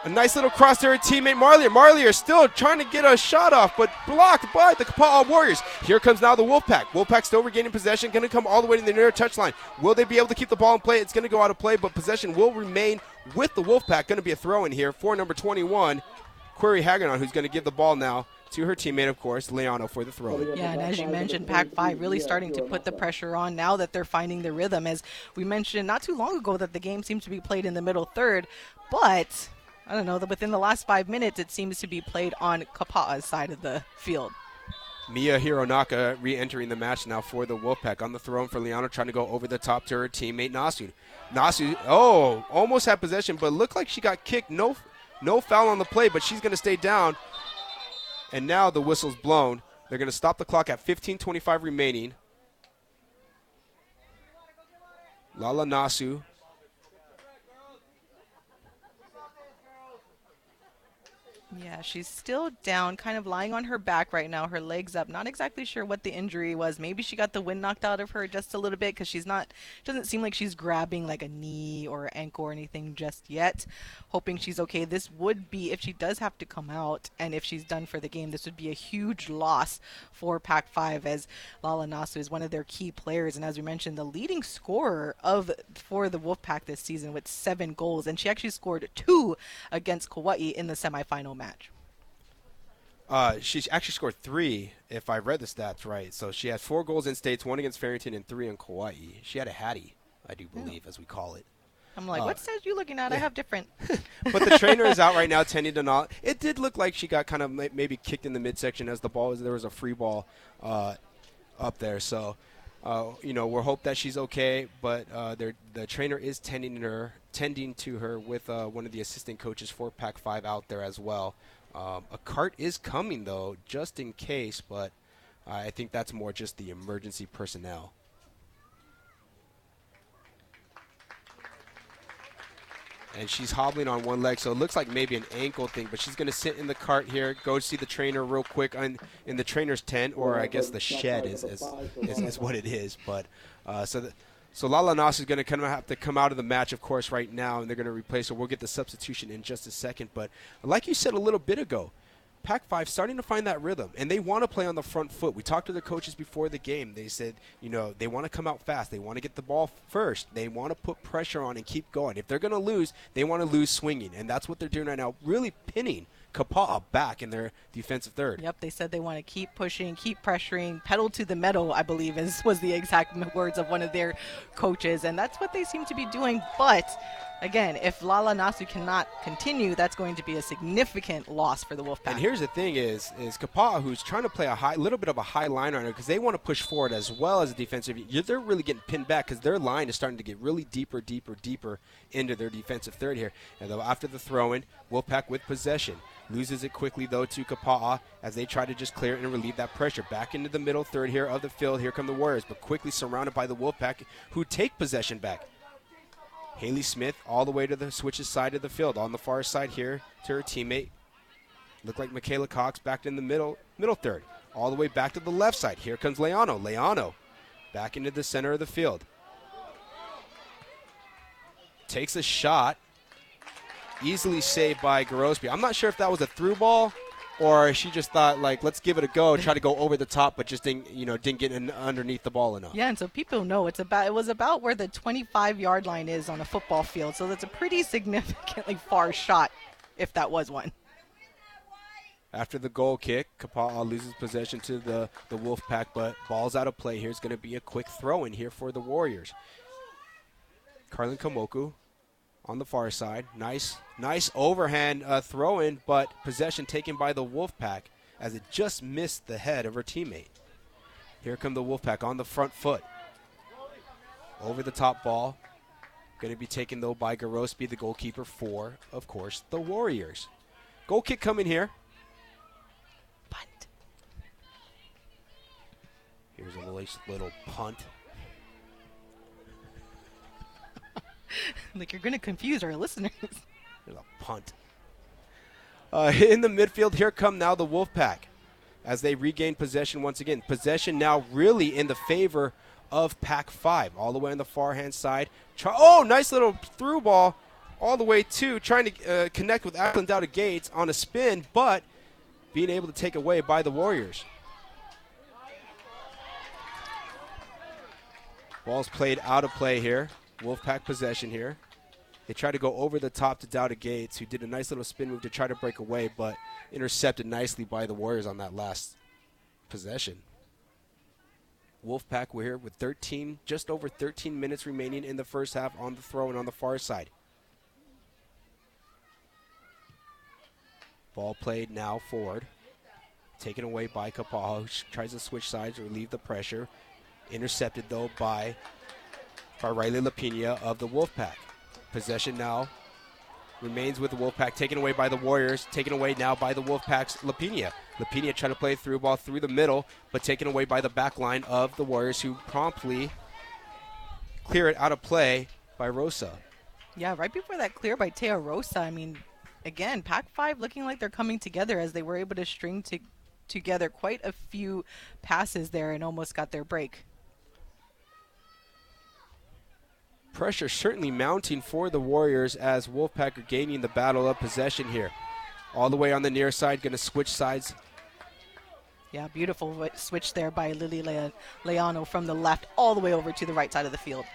A nice little cross to her teammate Marlier. Marlier still trying to get a shot off, but blocked by the Kapa'a Warriors. Here comes now the Wolfpack. Wolfpack still regaining possession, going to come all the way to the near touchline. Will they be able to keep the ball in play? It's going to go out of play, but possession will remain with the Wolfpack. Going to be a throw in here for number 21, Query Haganon, who's going to give the ball now to her teammate, of course, Leano, for the throw. Yeah, and as you mentioned, Pac 5 really starting to put the pressure on now that they're finding the rhythm. As we mentioned not too long ago, that the game seems to be played in the middle third, but I don't know, that within the last five minutes, it seems to be played on Kapa'a's side of the field. Mia Hironaka re-entering the match now for the Wolfpack on the throne for Liano, trying to go over the top to her teammate Nasu. Nasu, oh, almost had possession, but looked like she got kicked. No, no foul on the play, but she's going to stay down. And now the whistle's blown. They're going to stop the clock at 15:25 remaining. Lala Nasu Yeah, she's still down, kind of lying on her back right now, her legs up. Not exactly sure what the injury was. Maybe she got the wind knocked out of her just a little bit because she's not, doesn't seem like she's grabbing like a knee or ankle or anything just yet. Hoping she's okay. This would be, if she does have to come out and if she's done for the game, this would be a huge loss for Pac 5 as Lala Nasu is one of their key players. And as we mentioned, the leading scorer of for the Wolfpack this season with seven goals. And she actually scored two against Kauai in the semifinal match. Uh, she actually scored three, if I read the stats right. So she had four goals in states, one against Farrington and three in Kauai. She had a hattie, I do believe, yeah. as we call it. I'm like, uh, what stats you looking at? Yeah. I have different. but the trainer is out right now, tending to not. It did look like she got kind of maybe kicked in the midsection as the ball was. There was a free ball uh, up there, so. Uh, you know, we're hope that she's okay, but uh, the trainer is tending her, tending to her with uh, one of the assistant coaches for Pac Five out there as well. Um, a cart is coming though, just in case, but I think that's more just the emergency personnel. and she's hobbling on one leg, so it looks like maybe an ankle thing. But she's going to sit in the cart here, go see the trainer real quick on, in the trainer's tent, or I guess the shed is is, is, is what it is. But uh, so the, so Lala Nas is going to kind of have to come out of the match, of course, right now, and they're going to replace her. We'll get the substitution in just a second. But like you said a little bit ago, Pac 5 starting to find that rhythm, and they want to play on the front foot. We talked to the coaches before the game. They said, you know, they want to come out fast. They want to get the ball first. They want to put pressure on and keep going. If they're going to lose, they want to lose swinging, and that's what they're doing right now, really pinning Kapa'a back in their defensive third. Yep, they said they want to keep pushing, keep pressuring, pedal to the metal, I believe is was the exact words of one of their coaches, and that's what they seem to be doing. But again, if Lala Nasu cannot continue, that's going to be a significant loss for the Wolfpack. And here's the thing: is is Kapa'a who's trying to play a high, little bit of a high line runner because they want to push forward as well as a defensive. They're really getting pinned back because their line is starting to get really deeper, deeper, deeper into their defensive third here. And though after the throw-in, Wolfpack with possession. Loses it quickly, though, to Kapa'a as they try to just clear and relieve that pressure. Back into the middle third here of the field. Here come the Warriors, but quickly surrounded by the Wolfpack, who take possession back. Haley Smith all the way to the switches side of the field. On the far side here to her teammate. Look like Michaela Cox back in the middle, middle third. All the way back to the left side. Here comes Liano. Liano back into the center of the field. Takes a shot easily saved by Garospi. I'm not sure if that was a through ball or she just thought like let's give it a go try to go over the top but just didn't you know didn't get in underneath the ball enough. Yeah and so people know it's about it was about where the 25 yard line is on a football field so that's a pretty significantly far shot if that was one. After the goal kick Kapa'a loses possession to the the Wolfpack but balls out of play. Here's going to be a quick throw in here for the Warriors. Carlin Kamoku on the far side. Nice, nice overhand uh, throw in, but possession taken by the Wolfpack as it just missed the head of her teammate. Here come the Wolfpack on the front foot. Over the top ball. Going to be taken, though, by Garospi, the goalkeeper for, of course, the Warriors. Goal kick coming here. Punt. Here's a nice little punt. like you're going to confuse our listeners. There's a punt. Uh, in the midfield, here come now the Wolfpack as they regain possession once again. Possession now really in the favor of Pac 5, all the way on the far hand side. Oh, nice little through ball all the way to trying to uh, connect with Ashlyn Dowda Gates on a spin, but being able to take away by the Warriors. Ball's played out of play here. Wolfpack possession here. They tried to go over the top to Dowda Gates, who did a nice little spin move to try to break away, but intercepted nicely by the Warriors on that last possession. Wolfpack, we're here with 13, just over 13 minutes remaining in the first half on the throw and on the far side. Ball played now forward. Taken away by Kapaho, who tries to switch sides, relieve the pressure. Intercepted, though, by, by Riley Lapina of the Wolfpack. Possession now remains with the Wolfpack, taken away by the Warriors, taken away now by the Wolfpack's Lapina. Lapina trying to play through ball through the middle, but taken away by the back line of the Warriors, who promptly clear it out of play by Rosa. Yeah, right before that clear by Teo Rosa, I mean, again, Pac 5 looking like they're coming together as they were able to string to, together quite a few passes there and almost got their break. Pressure certainly mounting for the Warriors as Wolfpack are gaining the battle of possession here. All the way on the near side, going to switch sides. Yeah, beautiful switch there by Lily Le- Liano from the left all the way over to the right side of the field.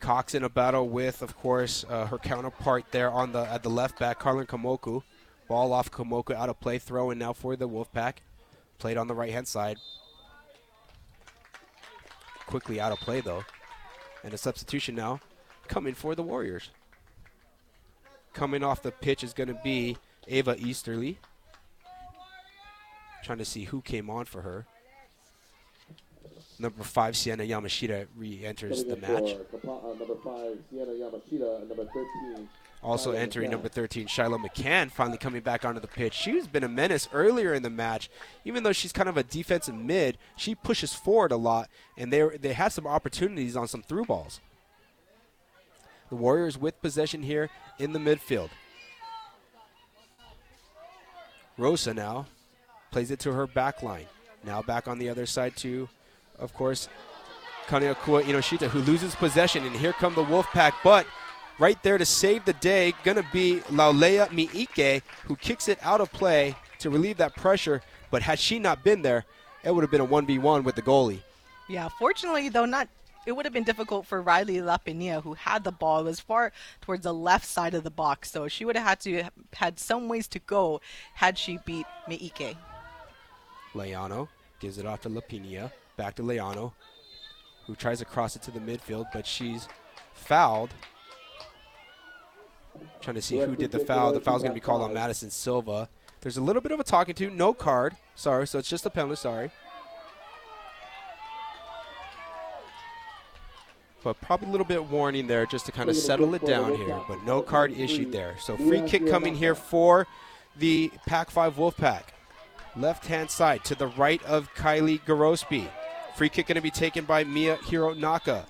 Cox in a battle with, of course, uh, her counterpart there on the at the left back, Carlin Kamoku. Ball off Kamoku out of play, throw in now for the Wolfpack. Played on the right hand side. Quickly out of play though. And a substitution now coming for the Warriors. Coming off the pitch is going to be Ava Easterly. Trying to see who came on for her. Number five, Sienna Yamashita re-enters the match. number five, Sienna Yamashita, number 13. Also entering number 13, Shiloh McCann, finally coming back onto the pitch. She's been a menace earlier in the match. Even though she's kind of a defensive mid, she pushes forward a lot, and they they had some opportunities on some through balls. The Warriors with possession here in the midfield. Rosa now plays it to her back line. Now back on the other side to, of course, Kaneakua Inoshita, who loses possession. And here come the Wolfpack. But right there to save the day, going to be Laulea Miike, who kicks it out of play to relieve that pressure. But had she not been there, it would have been a 1v1 with the goalie. Yeah, fortunately, though, not it would have been difficult for Riley Lapina, who had the ball. Was far towards the left side of the box, so she would have had to had some ways to go had she beat Meike. Liano gives it off to Lapina. Back to Liano, who tries to cross it to the midfield, but she's fouled. Trying to see who did the foul. The foul's going to be called on Madison Silva. There's a little bit of a talking to. No card. Sorry, so it's just a penalty. Sorry. But probably a little bit warning there just to kind of settle it down here. But no card issued there. So free kick coming here for the Pac 5 Wolfpack. Left hand side to the right of Kylie Garospi. Free kick going to be taken by Mia Hironaka.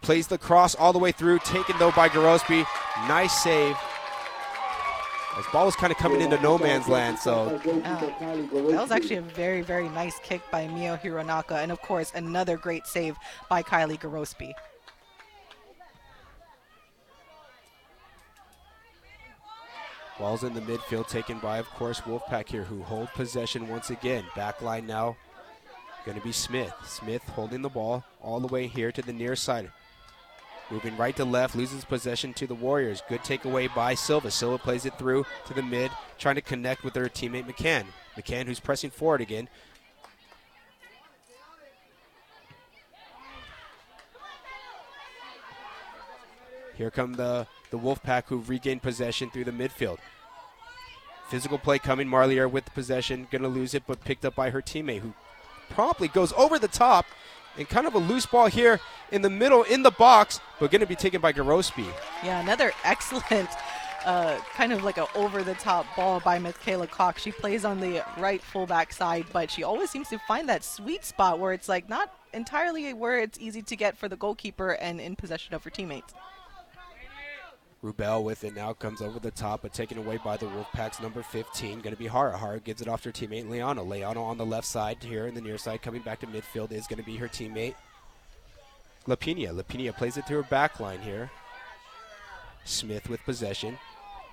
Plays the cross all the way through, taken though by Garospi. Nice save this ball was kind of coming into no man's land, so. Ah, that was actually a very, very nice kick by Mio Hironaka, and of course, another great save by Kylie Garospi. Ball's in the midfield, taken by, of course, Wolfpack here, who hold possession once again. Back line now, going to be Smith. Smith holding the ball all the way here to the near side. Moving right to left, loses possession to the Warriors. Good takeaway by Silva. Silva plays it through to the mid, trying to connect with her teammate McCann. McCann, who's pressing forward again. Here come the, the Wolfpack who've regained possession through the midfield. Physical play coming. Marlier with the possession. Going to lose it, but picked up by her teammate who promptly goes over the top and kind of a loose ball here in the middle in the box, but going to be taken by Garospi. Yeah, another excellent. Uh, kind of like an over-the-top ball by Michaela Cox. She plays on the right fullback side, but she always seems to find that sweet spot where it's like not entirely where it's easy to get for the goalkeeper and in possession of her teammates. Rubel with it now comes over the top, but taken away by the Wolfpack's number 15. Going to be Hara. Hara gives it off to her teammate Liano. Liano on the left side here in the near side, coming back to midfield is going to be her teammate Lapina. Lapina plays it through her back line here. Smith with possession.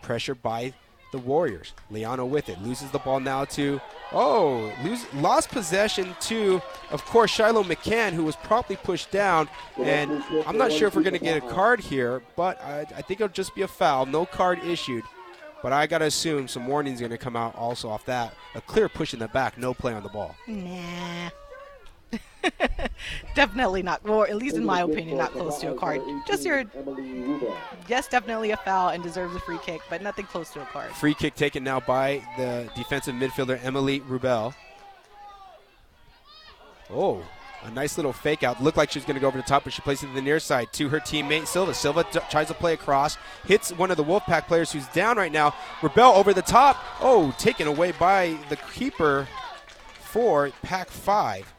Pressure by the Warriors. Liano with it. Loses the ball now to, oh, lose, lost possession to, of course, Shiloh McCann, who was promptly pushed down. And I'm not sure if we're going to get a card here, but I, I think it'll just be a foul. No card issued. But I got to assume some warning's going to come out also off that. A clear push in the back, no play on the ball. Nah. definitely not, or at least in my opinion, not close to a card. Just your, yes, definitely a foul and deserves a free kick, but nothing close to a card. Free kick taken now by the defensive midfielder Emily Rubel. Oh, a nice little fake out. Looked like she was going to go over the top, but she plays it to the near side to her teammate Silva. Silva d- tries to play across, hits one of the Wolfpack players who's down right now. Rubel over the top. Oh, taken away by the keeper for Pac 5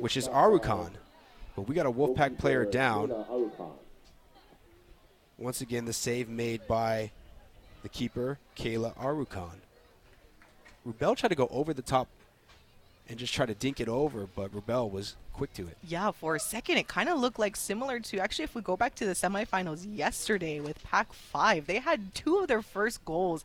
which is Arukan. But we got a Wolfpack player down. Once again, the save made by the keeper, Kayla Arukan. Rubel tried to go over the top and just try to dink it over, but Rubel was quick to it. Yeah, for a second, it kind of looked like similar to actually, if we go back to the semifinals yesterday with Pac 5, they had two of their first goals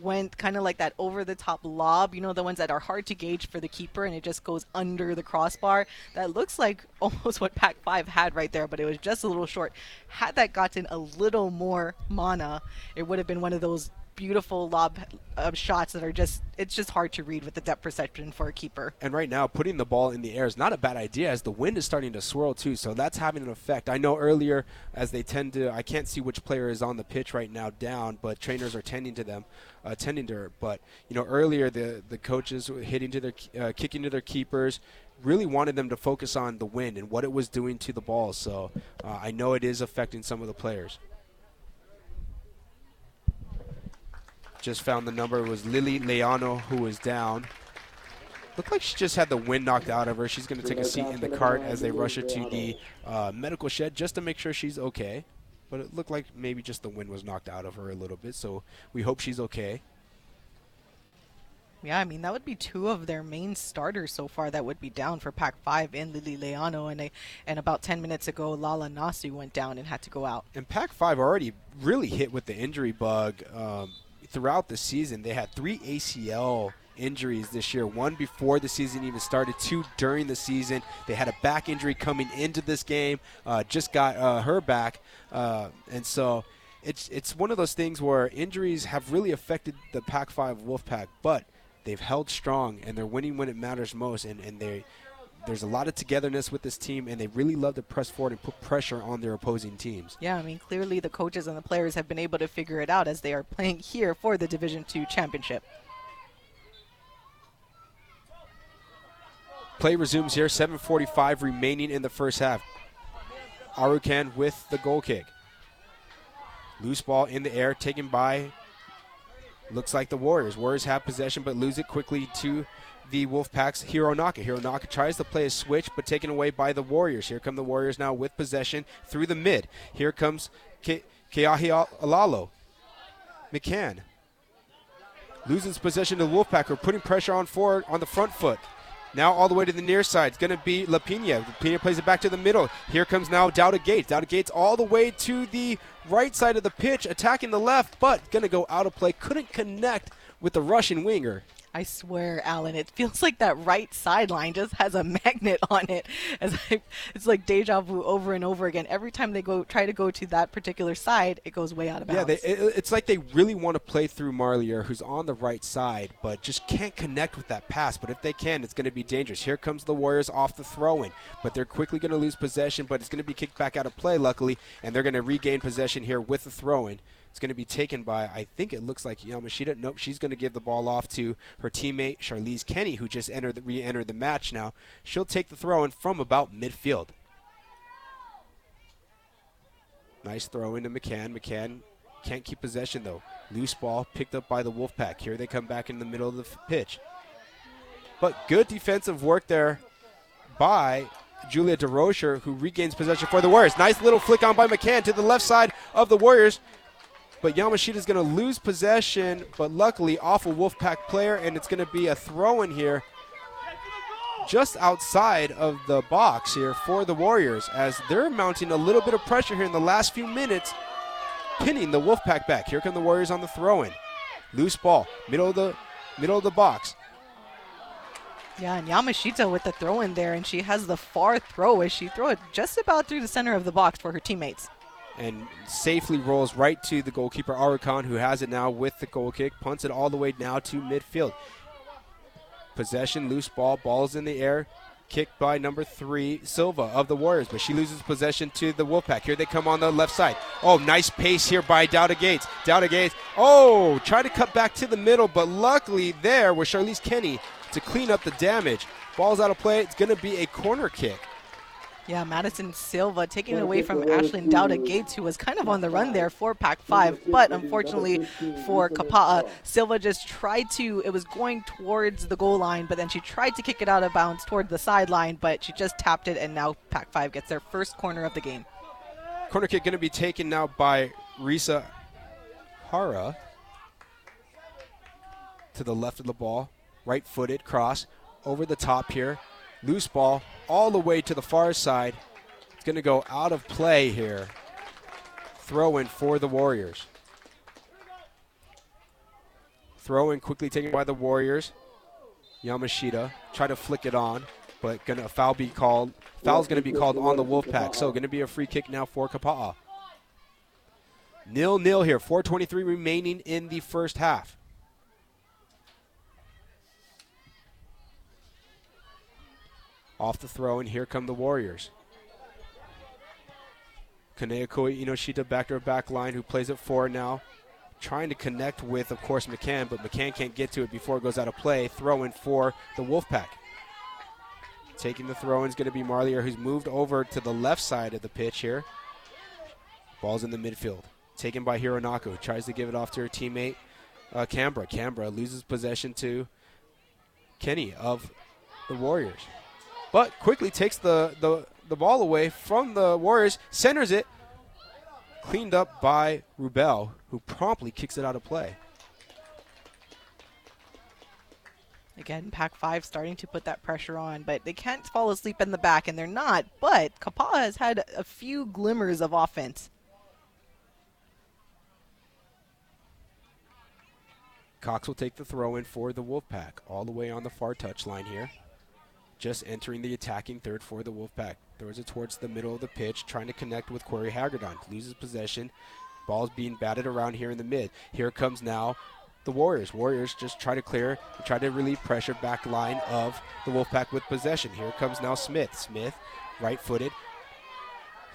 went kind of like that over the top lob, you know, the ones that are hard to gauge for the keeper and it just goes under the crossbar. That looks like almost what Pac 5 had right there, but it was just a little short. Had that gotten a little more mana, it would have been one of those beautiful lob uh, shots that are just it's just hard to read with the depth perception for a keeper. And right now, putting the ball in the air is not a bad idea as the wind is starting to swirl too. So that's having an effect. I know earlier, as they tend to, I can't see which player is on the pitch right now down, but trainers are tending to them, uh, tending to her. But you know, earlier the the coaches were hitting to their, uh, kicking to their keepers. Really wanted them to focus on the wind and what it was doing to the ball. So uh, I know it is affecting some of the players. Just found the number. It was Lily Liano who was down. Looked like she just had the wind knocked out of her. She's going to take a seat in the cart as they rush her to the uh, medical shed just to make sure she's okay. But it looked like maybe just the wind was knocked out of her a little bit. So we hope she's okay. Yeah, I mean that would be two of their main starters so far that would be down for Pac Five in Lily Liano, and they, and about ten minutes ago Lala Nasu went down and had to go out. And Pac Five already really hit with the injury bug um, throughout the season. They had three ACL injuries this year. One before the season even started, two during the season. They had a back injury coming into this game. Uh, just got uh, her back, uh, and so it's it's one of those things where injuries have really affected the Pac Five Wolfpack, but they've held strong and they're winning when it matters most. And and they there's a lot of togetherness with this team, and they really love to press forward and put pressure on their opposing teams. Yeah, I mean clearly the coaches and the players have been able to figure it out as they are playing here for the Division Two championship. Play resumes here. 7:45 remaining in the first half. Arukan with the goal kick. Loose ball in the air, taken by. Looks like the Warriors. Warriors have possession, but lose it quickly to the Wolfpack's Hironaka. Hironaka tries to play a switch, but taken away by the Warriors. Here come the Warriors now with possession through the mid. Here comes Ke- Keahi Alalo. McCann loses possession to the Wolfpack. We're putting pressure on forward on the front foot. Now all the way to the near side. It's going to be Lapina. Lapina plays it back to the middle. Here comes now Dowda Gates. Dowda Gates all the way to the right side of the pitch, attacking the left, but going to go out of play. Couldn't connect with the Russian winger. I swear, Alan, it feels like that right sideline just has a magnet on it. As I, it's like deja vu over and over again. Every time they go try to go to that particular side, it goes way out of bounds. Yeah, they, it, it's like they really want to play through Marlier, who's on the right side, but just can't connect with that pass. But if they can, it's going to be dangerous. Here comes the Warriors off the throw-in, but they're quickly going to lose possession. But it's going to be kicked back out of play, luckily, and they're going to regain possession here with the throw-in. It's going to be taken by, I think it looks like Yamashita. Nope, she's going to give the ball off to her teammate, Charlize Kenny, who just entered the, re-entered the match now. She'll take the throw in from about midfield. Nice throw into McCann. McCann can't keep possession, though. Loose ball picked up by the Wolfpack. Here they come back in the middle of the f- pitch. But good defensive work there by Julia DeRocher, who regains possession for the Warriors. Nice little flick on by McCann to the left side of the Warriors. But Yamashita is going to lose possession, but luckily off a Wolfpack player, and it's going to be a throw in here just outside of the box here for the Warriors as they're mounting a little bit of pressure here in the last few minutes, pinning the Wolfpack back. Here come the Warriors on the throw in. Loose ball, middle of the middle of the box. Yeah, and Yamashita with the throw in there, and she has the far throw as she throw it just about through the center of the box for her teammates. And safely rolls right to the goalkeeper Arukan, who has it now with the goal kick, punts it all the way now to midfield. Possession, loose ball, balls in the air, kicked by number three, Silva of the Warriors, but she loses possession to the Wolfpack. Here they come on the left side. Oh, nice pace here by Dowda Gates. Dowda Gates, oh, try to cut back to the middle, but luckily there was Charlize Kenny to clean up the damage. Ball's out of play. It's going to be a corner kick. Yeah, Madison Silva taking it away from Ashlyn Dowda Gates, who was kind of on the run there for Pac 5. But unfortunately for Kapa'a, Silva just tried to, it was going towards the goal line, but then she tried to kick it out of bounds toward the sideline, but she just tapped it, and now Pac 5 gets their first corner of the game. Corner kick going to be taken now by Risa Hara to the left of the ball. Right footed cross over the top here. Loose ball all the way to the far side. It's going to go out of play here. Throw in for the Warriors. Throw in quickly taken by the Warriors. Yamashita try to flick it on, but gonna foul be called. Foul's gonna be called on the Wolfpack. So gonna be a free kick now for Kapa'a. Nil nil here. 4:23 remaining in the first half. Off the throw, and here come the Warriors. Kaneakoi Inoshita back to her back line, who plays at four now. Trying to connect with, of course, McCann, but McCann can't get to it before it goes out of play. Throw in for the Wolfpack. Taking the throw in is going to be Marlier, who's moved over to the left side of the pitch here. Ball's in the midfield. Taken by Hironaka. Tries to give it off to her teammate, uh, Canberra. Canberra loses possession to Kenny of the Warriors but quickly takes the, the, the ball away from the Warriors, centers it, cleaned up by Rubel, who promptly kicks it out of play. Again, Pac 5 starting to put that pressure on, but they can't fall asleep in the back, and they're not. But Kapa'a has had a few glimmers of offense. Cox will take the throw in for the Wolfpack, all the way on the far touch line here just entering the attacking third for the Wolfpack. Throws it towards the middle of the pitch, trying to connect with Corey Hagedorn. Loses possession. Ball's being batted around here in the mid. Here comes now the Warriors. Warriors just try to clear try to relieve pressure back line of the Wolfpack with possession. Here comes now Smith. Smith, right footed,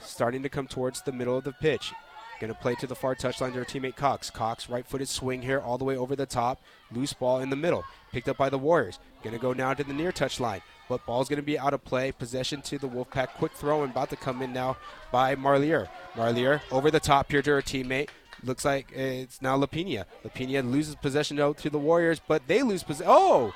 starting to come towards the middle of the pitch. Going to play to the far touchline to her teammate Cox. Cox, right footed swing here all the way over the top. Loose ball in the middle. Picked up by the Warriors. Going to go now to the near touch line. But ball's going to be out of play. Possession to the Wolfpack. Quick throw and about to come in now by Marlier. Marlier over the top here to her teammate. Looks like it's now Lapina. Lapina loses possession out to the Warriors, but they lose possession. Oh!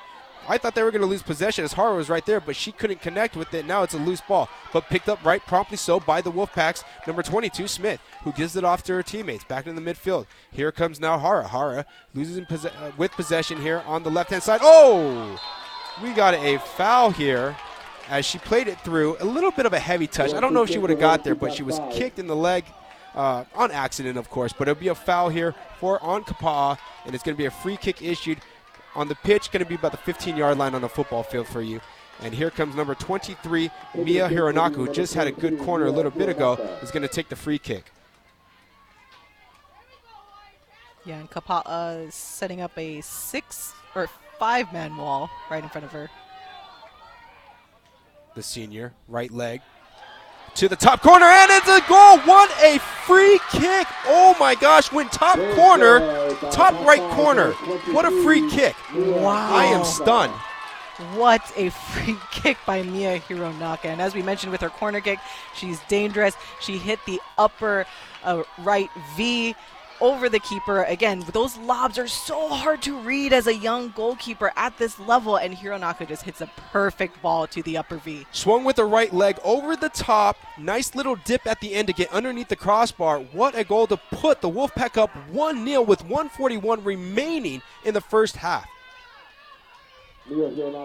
I thought they were going to lose possession as Hara was right there, but she couldn't connect with it. Now it's a loose ball, but picked up right promptly so by the Wolfpacks. Number 22, Smith, who gives it off to her teammates back in the midfield. Here comes now Hara. Hara loses uh, with possession here on the left hand side. Oh! We got a foul here as she played it through. A little bit of a heavy touch. I don't know if she would have got there, but she was kicked in the leg. Uh, on accident, of course, but it'll be a foul here for on Kapa'a, and it's going to be a free kick issued on the pitch, going to be about the 15 yard line on the football field for you. And here comes number 23, Mia Hironaka, who just had a good corner a little bit ago, is going to take the free kick. Yeah, and Kapa'a is uh, setting up a six or five man wall right in front of her. The senior, right leg, to the top corner, and it's a goal. What a free kick! Oh my gosh, went top corner, top right corner. What a free kick! Wow. I am stunned. What a free kick by Mia Hironaka. And as we mentioned with her corner kick, she's dangerous. She hit the upper uh, right V over the keeper. Again, those lobs are so hard to read as a young goalkeeper at this level, and Hironaka just hits a perfect ball to the upper V. Swung with the right leg over the top. Nice little dip at the end to get underneath the crossbar. What a goal to put the Wolfpack up 1 0 with 141 remaining in the first half.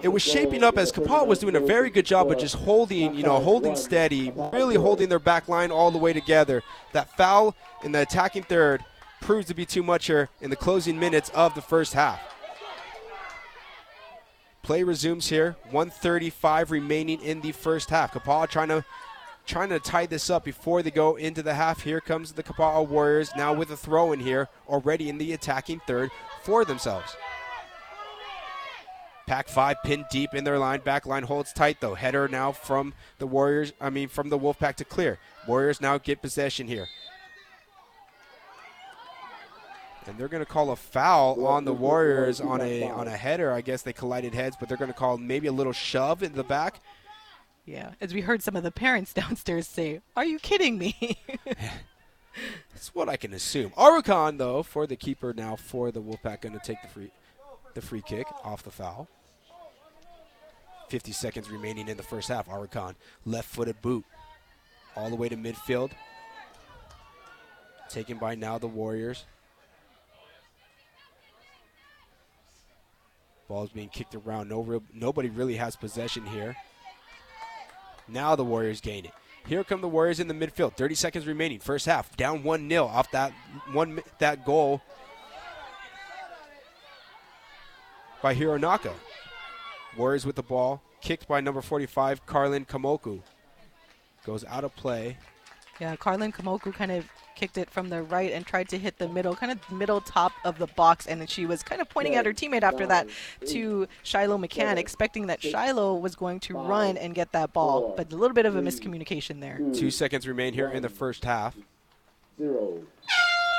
It was shaping up as Kapa'a was doing a very good job of just holding, you know, holding steady, really holding their back line all the way together. That foul in the attacking third proves to be too much here in the closing minutes of the first half. Play resumes here. 135 remaining in the first half. Kapa'a trying to trying to tie this up before they go into the half. Here comes the Kapa'a Warriors now with a throw in here already in the attacking third for themselves. Pac five pinned deep in their line. Back line holds tight though. Header now from the Warriors. I mean from the Wolfpack to clear. Warriors now get possession here. And they're going to call a foul on the Warriors on a on a header. I guess they collided heads, but they're going to call maybe a little shove in the back. Yeah, as we heard some of the parents downstairs say, "Are you kidding me?" That's what I can assume. Arukan though for the keeper now for the Wolfpack going to take the free the free kick off the foul. 50 seconds remaining in the first half. Arukan left-footed boot all the way to midfield. Taken by now the Warriors. Ball's being kicked around. No real, nobody really has possession here. Now the Warriors gain it. Here come the Warriors in the midfield. 30 seconds remaining. First half. Down 1 0 off that one that goal by Hironaka. Warriors with the ball. Kicked by number 45, Carlin Kamoku. Goes out of play. Yeah, Carlin Kamoku kind of kicked it from the right and tried to hit the middle, kind of middle top of the box, and then she was kind of pointing at her teammate after that to Shiloh McCann, expecting that Shiloh was going to run and get that ball, but a little bit of a miscommunication there. Two seconds remain here in the first half. Zero.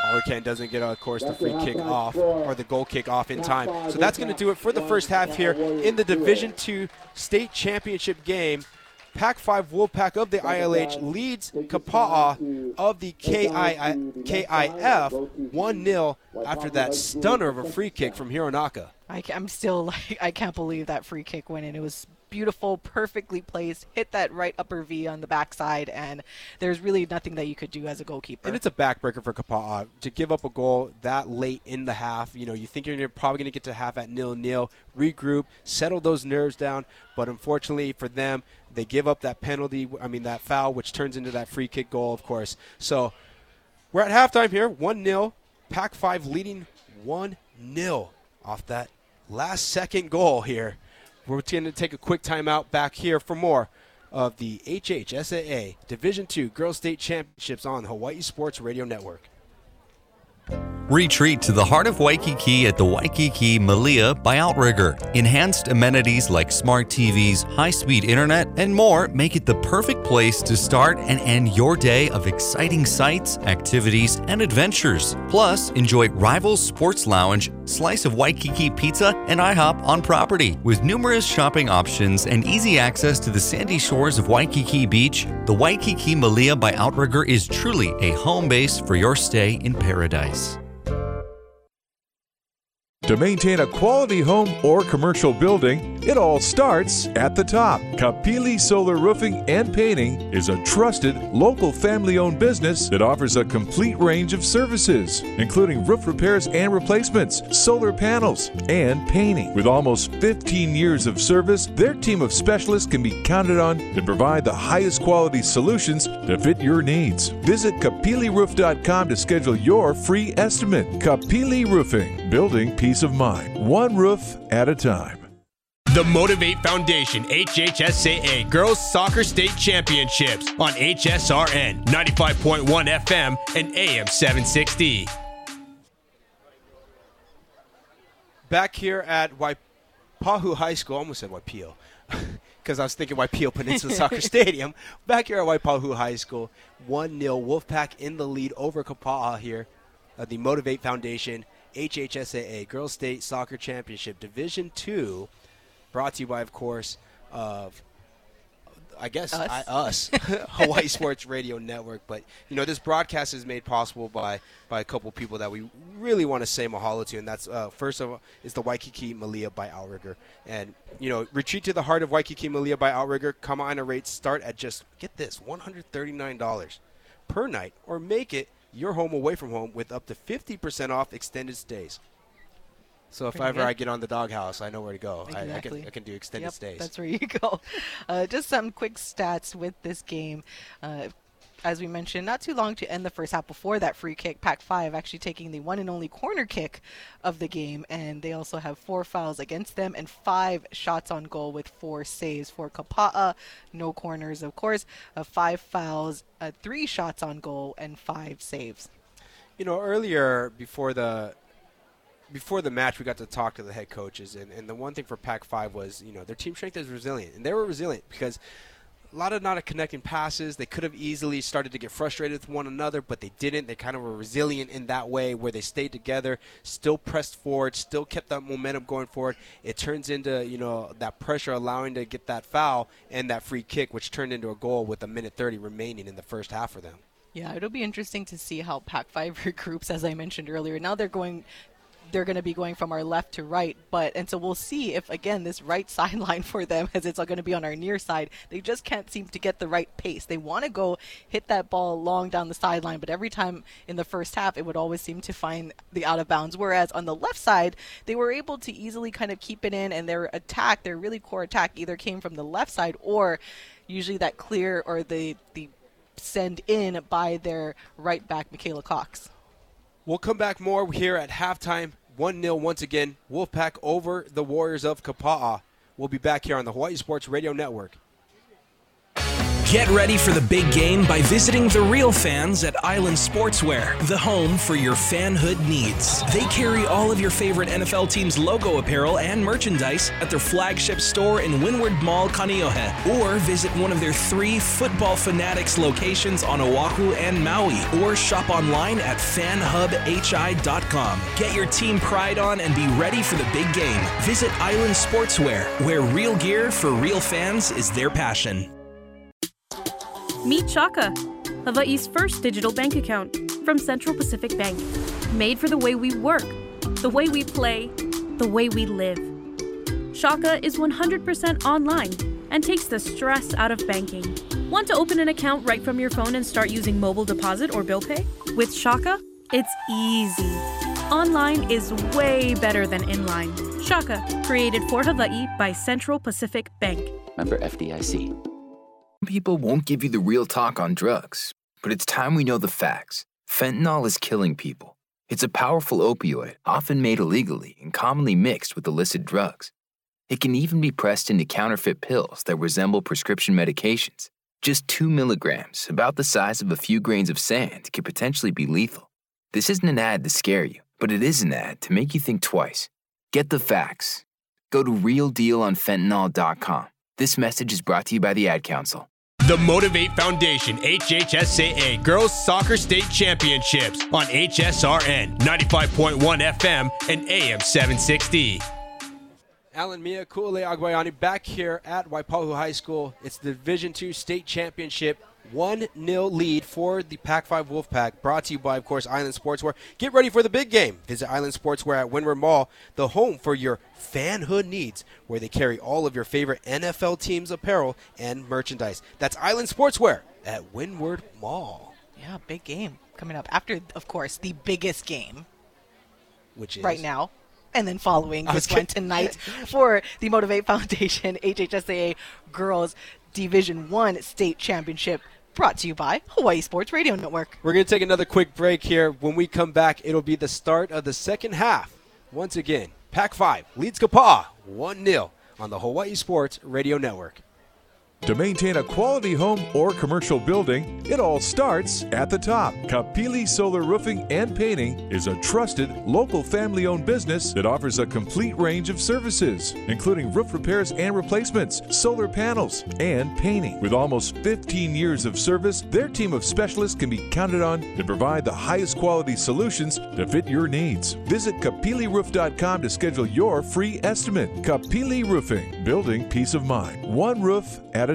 Arukan doesn't get, of course, the free kick off or the goal kick off in time. So that's going to do it for the first half here in the Division Two State Championship game. Pac 5 Wolfpack of the ILH leads Kapa'a of the KI, KIF 1 0 after that stunner of a free kick from Hironaka. I, am still like, I can't believe that free kick went in. It was beautiful, perfectly placed, hit that right upper V on the backside, and there's really nothing that you could do as a goalkeeper. And it's a backbreaker for Kapa'a to give up a goal that late in the half. You know, you think you're probably going to get to half at nil nil, regroup, settle those nerves down, but unfortunately for them, they give up that penalty. I mean that foul, which turns into that free kick goal, of course. So we're at halftime here, one 0 Pac five leading one 0 off that last second goal here. We're going to take a quick timeout back here for more of the HHSAA Division II Girls State Championships on Hawaii Sports Radio Network. Retreat to the heart of Waikiki at the Waikiki Malia by Outrigger. Enhanced amenities like smart TVs, high speed internet, and more make it the perfect place to start and end your day of exciting sights, activities, and adventures. Plus, enjoy Rivals Sports Lounge, slice of Waikiki pizza, and IHOP on property. With numerous shopping options and easy access to the sandy shores of Waikiki Beach, the Waikiki Malia by Outrigger is truly a home base for your stay in paradise. To maintain a quality home or commercial building, it all starts at the top. Kapili Solar Roofing and Painting is a trusted, local family owned business that offers a complete range of services, including roof repairs and replacements, solar panels, and painting. With almost 15 years of service, their team of specialists can be counted on to provide the highest quality solutions to fit your needs. Visit kapiliroof.com to schedule your free estimate. Kapili Roofing, building peace of mind, one roof at a time. The Motivate Foundation HHSAA Girls Soccer State Championships on HSRN 95.1 FM and AM 760. Back here at Waipahu High School, I almost said Waipio, because I was thinking Waipio Peninsula Soccer Stadium. Back here at Waipahu High School, 1 0 Wolfpack in the lead over Kapa'a here at the Motivate Foundation HHSAA Girls State Soccer Championship Division Two, brought to you by, of course, of I guess Us. I, us, Hawaii Sports Radio Network. But you know, this broadcast is made possible by by a couple people that we really want to say mahalo to, and that's uh, first of all is the Waikiki Malia by Outrigger, and you know, retreat to the heart of Waikiki Malia by Outrigger. Kama'aina rates start at just get this one hundred thirty nine dollars per night, or make it your home away from home with up to fifty percent off extended stays. So if Pretty ever good. I get on the doghouse, I know where to go. I, I can I can do extended Yep, stays. That's where you go. Uh, just some quick stats with this game. Uh, as we mentioned, not too long to end the first half before that free kick. Pac 5 actually taking the one and only corner kick of the game, and they also have four fouls against them and five shots on goal with four saves for Kapa'a. No corners, of course. Uh, five fouls, uh, three shots on goal, and five saves. You know, earlier before the before the match, we got to talk to the head coaches, and, and the one thing for Pac-5 was, you know, their team strength is resilient, and they were resilient because a lot of not connecting passes. They could have easily started to get frustrated with one another, but they didn't. They kind of were resilient in that way, where they stayed together, still pressed forward, still kept that momentum going forward. It turns into, you know, that pressure allowing to get that foul and that free kick, which turned into a goal with a minute 30 remaining in the first half for them. Yeah, it'll be interesting to see how Pac-5 regroups, as I mentioned earlier. Now they're going, they're going to be going from our left to right, but and so we'll see if again this right sideline for them, as it's going to be on our near side, they just can't seem to get the right pace. They want to go hit that ball long down the sideline, but every time in the first half, it would always seem to find the out of bounds. Whereas on the left side, they were able to easily kind of keep it in, and their attack, their really core attack, either came from the left side or usually that clear or the the send in by their right back, Michaela Cox. We'll come back more here at halftime. 1 0 once again. Wolfpack over the Warriors of Kapa'a. We'll be back here on the Hawaii Sports Radio Network. Get ready for the big game by visiting the real fans at Island Sportswear, the home for your fanhood needs. They carry all of your favorite NFL teams' logo apparel and merchandise at their flagship store in Windward Mall, Kaneohe, or visit one of their three Football Fanatics locations on Oahu and Maui, or shop online at fanhubhi.com. Get your team pride on and be ready for the big game. Visit Island Sportswear, where real gear for real fans is their passion. Meet Shaka, Hawaii's first digital bank account from Central Pacific Bank. Made for the way we work, the way we play, the way we live. Shaka is 100% online and takes the stress out of banking. Want to open an account right from your phone and start using mobile deposit or bill pay? With Shaka, it's easy. Online is way better than inline. Shaka, created for Hawaii by Central Pacific Bank. Member FDIC. People won't give you the real talk on drugs, but it's time we know the facts. Fentanyl is killing people. It's a powerful opioid, often made illegally and commonly mixed with illicit drugs. It can even be pressed into counterfeit pills that resemble prescription medications. Just two milligrams, about the size of a few grains of sand, could potentially be lethal. This isn't an ad to scare you, but it is an ad to make you think twice. Get the facts. Go to realdealonfentanyl.com. This message is brought to you by the Ad Council. The Motivate Foundation HHSAA Girls Soccer State Championships on HSRN 95.1 FM and AM 760. Alan Mia Kuale Agbayani back here at Waipahu High School. It's the Division II State Championship. 1 0 lead for the Pac 5 Wolfpack. Brought to you by, of course, Island Sportswear. Get ready for the big game. Visit Island Sportswear at Windward Mall, the home for your fanhood needs, where they carry all of your favorite NFL teams' apparel and merchandise. That's Island Sportswear at Windward Mall, Yeah, big game coming up after, of course, the biggest game which is right now. And then following this one tonight for the Motivate Foundation HHSAA Girls Division One State Championship, brought to you by Hawaii Sports Radio Network. We're going to take another quick break here. When we come back, it'll be the start of the second half. Once again, Pac 5 leads Kapaa 1 0 on the Hawaii Sports Radio Network. To maintain a quality home or commercial building, it all starts at the top. Kapili Solar Roofing and Painting is a trusted local family owned business that offers a complete range of services, including roof repairs and replacements, solar panels, and painting. With almost 15 years of service, their team of specialists can be counted on to provide the highest quality solutions to fit your needs. Visit kapiliroof.com to schedule your free estimate. Kapili Roofing, building peace of mind, one roof at a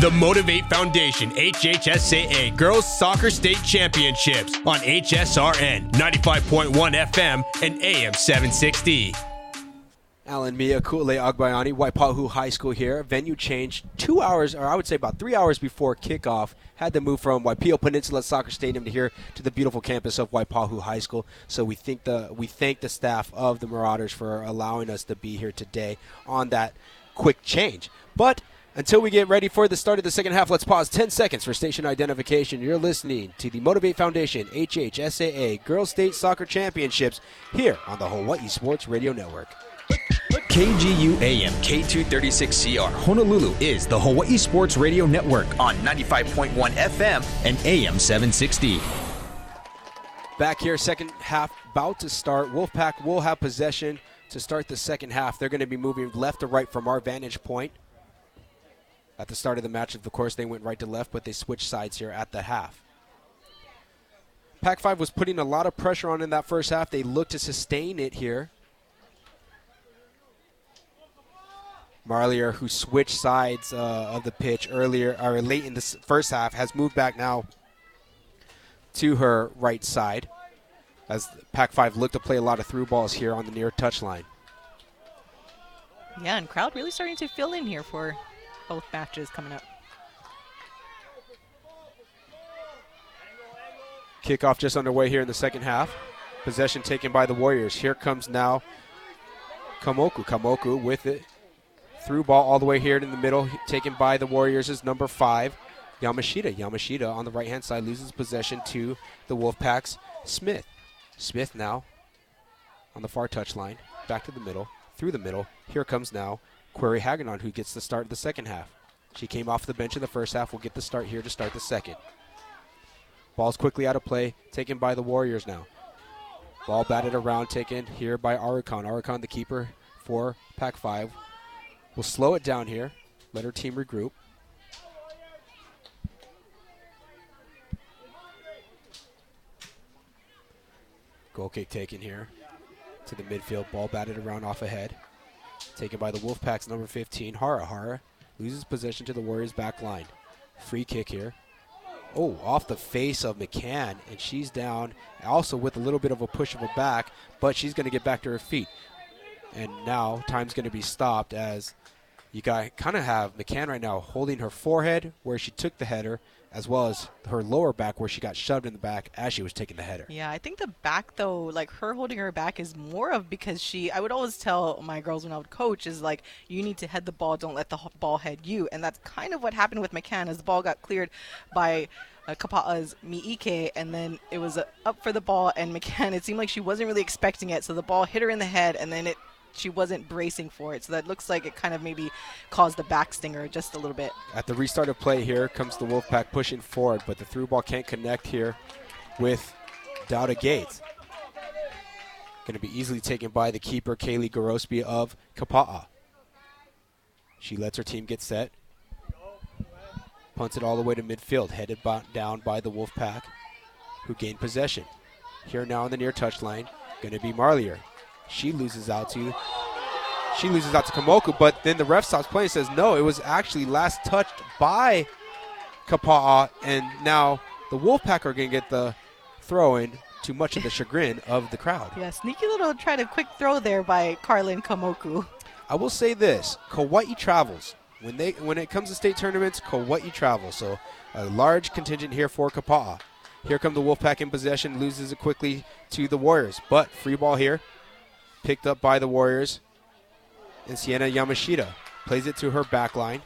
The Motivate Foundation HHSAA Girls Soccer State Championships on HSRN 95.1 FM and AM 760. Alan Mia Kule Agbayani, Waipahu High School here. Venue changed two hours, or I would say about three hours before kickoff. Had to move from Waipio Peninsula Soccer Stadium to here to the beautiful campus of Waipahu High School. So we think the we thank the staff of the Marauders for allowing us to be here today on that quick change. But until we get ready for the start of the second half, let's pause 10 seconds for station identification. You're listening to the Motivate Foundation HHSAA Girls State Soccer Championships here on the Hawaii Sports Radio Network. KGU AM K236CR Honolulu is the Hawaii Sports Radio Network on 95.1 FM and AM 760. Back here, second half about to start. Wolfpack will have possession to start the second half. They're going to be moving left to right from our vantage point. At the start of the match, of course, they went right to left, but they switched sides here at the half. Pac 5 was putting a lot of pressure on in that first half. They looked to sustain it here. Marlier, who switched sides uh, of the pitch earlier or late in the first half, has moved back now to her right side as Pac-5 looked to play a lot of through balls here on the near touchline. Yeah, and crowd really starting to fill in here for both matches coming up. Kickoff just underway here in the second half. Possession taken by the Warriors. Here comes now Kamoku. Kamoku with it through ball all the way here in the middle, taken by the Warriors is number five, Yamashita. Yamashita on the right hand side loses possession to the Wolfpack's Smith. Smith now on the far touch line, back to the middle, through the middle. Here comes now Query Hagedorn, who gets the start of the second half. She came off the bench in the first half, will get the start here to start the second. Ball's quickly out of play, taken by the Warriors now. Ball batted around, taken here by Arukon. Arukon, the keeper for Pac 5, We'll slow it down here. Let our team regroup. Goal kick taken here to the midfield. Ball batted around off ahead. Taken by the Wolfpack's number 15, Hara. Hara loses possession to the Warriors back line. Free kick here. Oh, off the face of McCann, and she's down also with a little bit of a push of a back, but she's going to get back to her feet. And now time's going to be stopped as you got kind of have McCann right now holding her forehead where she took the header, as well as her lower back where she got shoved in the back as she was taking the header. Yeah, I think the back though, like her holding her back is more of because she. I would always tell my girls when I would coach is like you need to head the ball, don't let the ball head you, and that's kind of what happened with McCann as the ball got cleared by uh, Kapa'a's Miike, and then it was uh, up for the ball, and McCann, it seemed like she wasn't really expecting it, so the ball hit her in the head, and then it she wasn't bracing for it. So that looks like it kind of maybe caused the back stinger just a little bit. At the restart of play here comes the Wolfpack pushing forward, but the through ball can't connect here with Dowda Gates. Going to be easily taken by the keeper, Kaylee Garospi of Kapa'a. She lets her team get set. Punts it all the way to midfield, headed by, down by the Wolfpack, who gained possession. Here now on the near touchline, going to be Marlier. She loses out to she loses out to Kamoku, but then the ref stops playing and says no, it was actually last touched by Kapa'a, and now the Wolfpack are going to get the throw in to much of the chagrin of the crowd. Yeah, sneaky little try to quick throw there by Carlin Kamoku. I will say this: Kauai travels when they when it comes to state tournaments. Kauai travels, so a large contingent here for Kapa'a. Here come the Wolfpack in possession, loses it quickly to the Warriors, but free ball here picked up by the Warriors. And Sienna Yamashita plays it to her back line.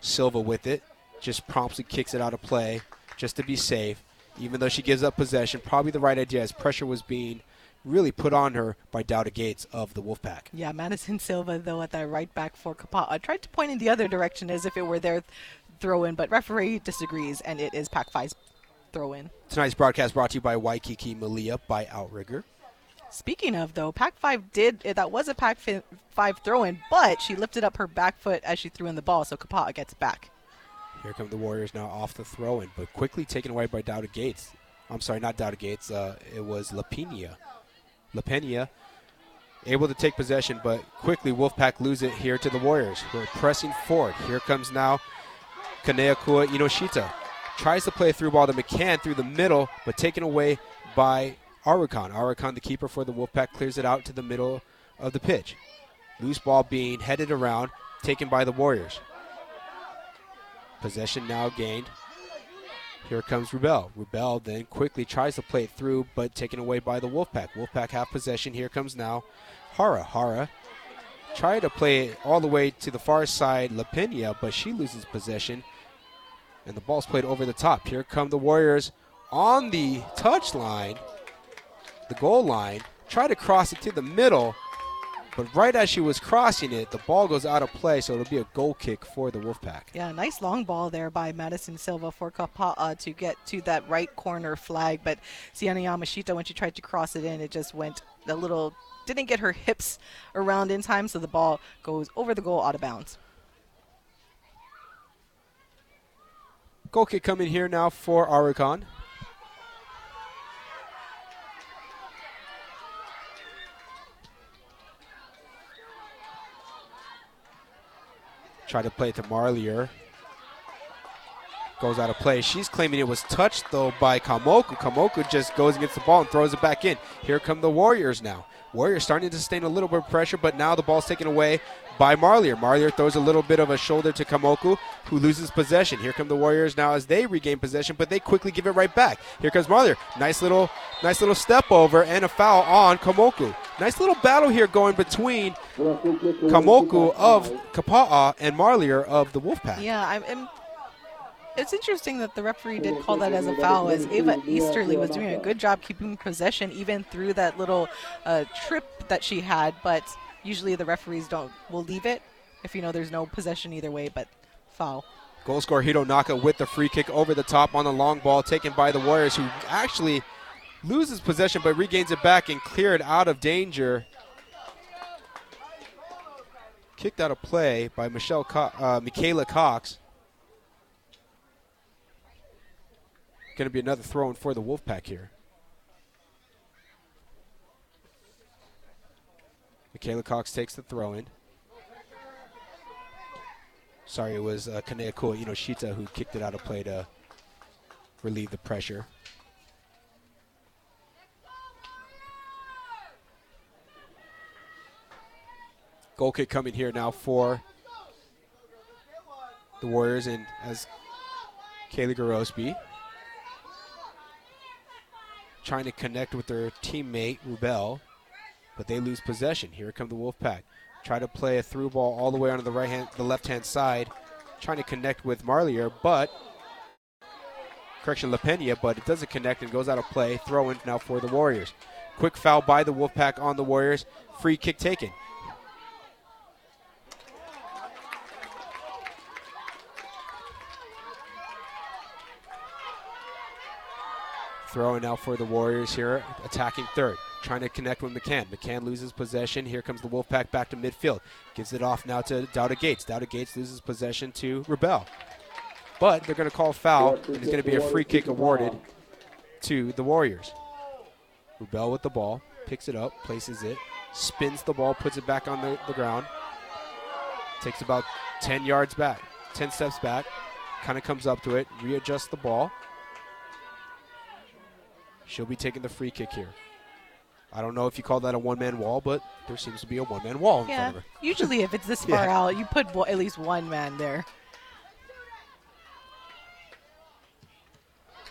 Silva with it, just promptly kicks it out of play just to be safe. Even though she gives up possession, probably the right idea as pressure was being really put on her by Dowda Gates of the Wolfpack. Yeah, Madison Silva, though, at that right back for Kapa'a, uh, tried to point in the other direction as if it were their throw in, but referee disagrees, and it is Pac 5's throw in. Tonight's broadcast brought to you by Waikiki Malia by Outrigger. Speaking of though, Pac Five did that was a Pac Five throw in, but she lifted up her back foot as she threw in the ball, so Kapa'a gets back. Here come the Warriors now off the throw in, but quickly taken away by Dowda Gates. I'm sorry, not Dowda Gates. Uh, it was Lapina. Lapena able to take possession, but quickly Wolfpack lose it here to the Warriors. We're pressing forward. Here comes now Kaneakua Inoshita. Tries to play a through ball to McCann through the middle, but taken away by Arukan. Arukan, the keeper for the Wolfpack, clears it out to the middle of the pitch. Loose ball being headed around, taken by the Warriors. Possession now gained. Here comes Rubel. Rubel then quickly tries to play it through, but taken away by the Wolfpack. Wolfpack have possession. Here comes now Hara. Hara tried to play it all the way to the far side, Lapina, but she loses possession. And the ball's played over the top. Here come the Warriors on the touch line, the goal line. Try to cross it to the middle, but right as she was crossing it, the ball goes out of play, so it'll be a goal kick for the Wolfpack. Yeah, nice long ball there by Madison Silva for Kapa'a to get to that right corner flag. But Sienna Yamashita, when she tried to cross it in, it just went a little, didn't get her hips around in time, so the ball goes over the goal out of bounds. Goal kick coming here now for Arukan. Try to play it to Marlier. Goes out of play. She's claiming it was touched, though, by Kamoku. Kamoku just goes against the ball and throws it back in. Here come the Warriors now. Warriors starting to sustain a little bit of pressure, but now the ball's taken away by Marlier. Marlier throws a little bit of a shoulder to Kamoku, who loses possession. Here come the Warriors now as they regain possession, but they quickly give it right back. Here comes Marlier. Nice little, nice little step over and a foul on Kamoku. Nice little battle here going between Kamoku of Kapa'a and Marlier of the Wolfpack. Yeah, I'm, I'm it's interesting that the referee did call that as a foul, as Ava Easterly was doing a good job keeping possession even through that little uh, trip that she had. But usually the referees don't will leave it if you know there's no possession either way. But foul. Goal scorer Hironaka with the free kick over the top on the long ball taken by the Warriors, who actually loses possession but regains it back and cleared out of danger. Kicked out of play by Michelle Co- uh, Michaela Cox. Going to be another throw in for the Wolfpack here. Michaela Cox takes the throw in. Sorry, it was uh, Kaneakua Inoshita who kicked it out of play to relieve the pressure. Goal kick coming here now for the Warriors, and as Kaylee Garospi trying to connect with their teammate Rubel, but they lose possession. Here come the Wolfpack. Try to play a through ball all the way onto the right hand, the left hand side, trying to connect with Marlier, but correction Lapina, but it doesn't connect and goes out of play. Throw in now for the Warriors. Quick foul by the Wolfpack on the Warriors. Free kick taken. Throwing now for the Warriors here, attacking third. Trying to connect with McCann. McCann loses possession. Here comes the Wolfpack back to midfield. Gives it off now to Dowda Gates. Dowda Gates loses possession to Rebel. But they're going to call foul, and it's going to be a free kick awarded to the Warriors. Rebel with the ball, picks it up, places it, spins the ball, puts it back on the, the ground. Takes about 10 yards back, 10 steps back, kind of comes up to it, readjusts the ball. She'll be taking the free kick here. I don't know if you call that a one man wall, but there seems to be a one man wall in yeah, front of her. usually if it's this far Yeah. out, you put at least one man there.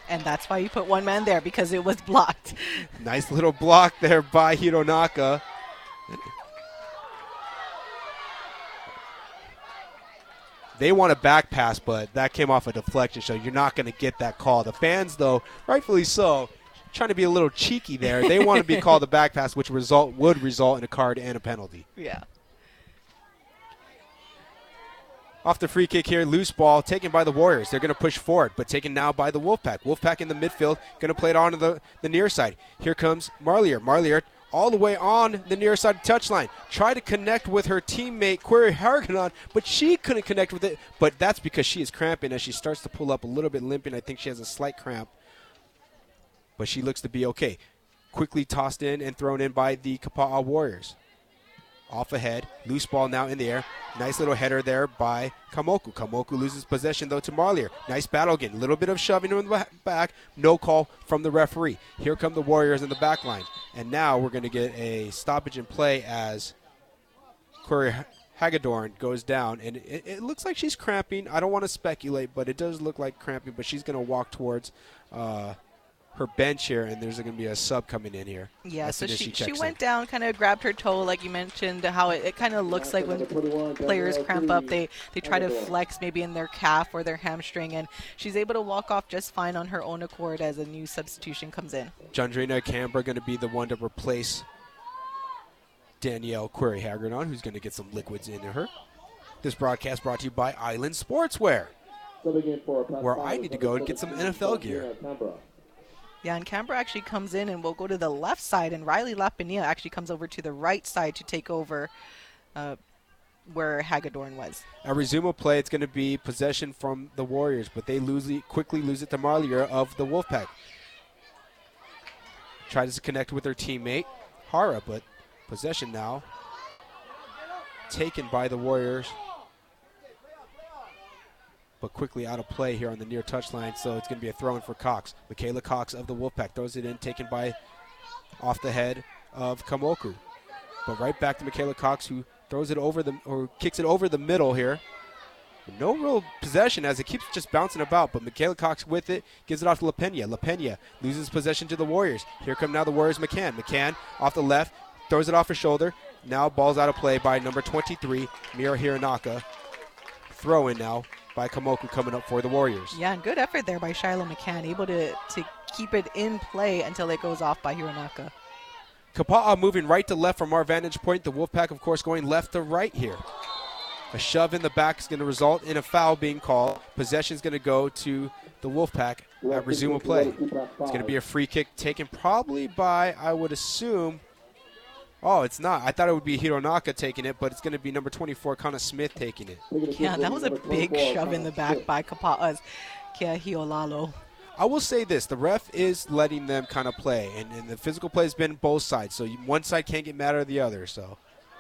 And that's why you put one man there because it was blocked. Nice little block there by Hironaka. They want a back pass, but that came off a deflection, so you're not going to get that call. The fans, though, rightfully so, trying to be a little cheeky there. They want to be called a back pass, which result would result in a card and a penalty. Yeah. Off the free kick here, loose ball taken by the Warriors. They're going to push forward, but taken now by the Wolfpack. Wolfpack in the midfield, going to play it on to the, the near side. Here comes Marlier. Marlier all the way on the near side touchline. Try to connect with her teammate Query Hagedorn, but she couldn't connect with it. But that's because she is cramping as she starts to pull up a little bit limping. I think she has a slight cramp, but she looks to be okay. Quickly tossed in and thrown in by the Kapa'a Warriors. Off ahead, loose ball now in the air. Nice little header there by Kamoku. Kamoku loses possession though to Marlier. Nice battle again. A little bit of shoving in the back. No call from the referee. Here come the Warriors in the back line. And now we're going to get a stoppage in play as Query Hagedorn goes down. And it, it, looks like she's cramping. I don't want to speculate, but it does look like cramping. But she's going to walk towards uh, her bench here, and there's going to be a sub coming in here. Yeah, so she, she, she went down, kind of grabbed her toe, like you mentioned, how it, it kind of looks like when players cramp up, they, they try to flex maybe in their calf or their hamstring, and she's able to walk off just fine on her own accord as a new substitution comes in. Jandrina Canberra going to be the one to replace Danielle Query Hagedorn, who's going to get some liquids into her. This broadcast brought to you by Island Sportswear, where I need to go and get some NFL gear. Yeah, and Canberra actually comes in and will go to the left side, and Riley Lapania actually comes over to the right side to take over uh, where Hagedorn was. A resume play, it's going to be possession from the Warriors, but they lose quickly lose it to Marlier of the Wolfpack. Tries to connect with her teammate, Hara, but possession now taken by the Warriors but quickly out of play here on the near touchline. So it's going to be a throw in for Cox. Michaela Cox of the Wolfpack throws it in, taken by off the head of Kamoku. But right back to Michaela Cox, who throws it over the or kicks it over the middle here. No real possession as it keeps just bouncing about, but Michaela Cox with it gives it off to Lapina. La Pena loses possession to the Warriors. Here come now the Warriors. McCann. McCann off the left, throws it off her shoulder. Now ball's out of play by number 23, Mira Hironaka. Throw in now by Kamoku coming up for the Warriors. Yeah, and good effort there by Shiloh McCann, able to, to keep it in play until it goes off by Hironaka. Kapa'a moving right to left from our vantage point. The Wolfpack, of course, going left to right here. A shove in the back is going to result in a foul being called. Possession is going to go to the Wolfpack at resume of play. It's going to be a free kick taken probably by, I would assume, Oh, it's not. I thought it would be Hironaka taking it, but it's going to be number 24, Kana Smith taking it. Yeah, that was a big shove in the back by Kapa'a's uh, Kia Hiolalo. I will say this: the ref is letting them kind of play, and, and the physical play has been both sides. So you, one side can't get mad at the other. So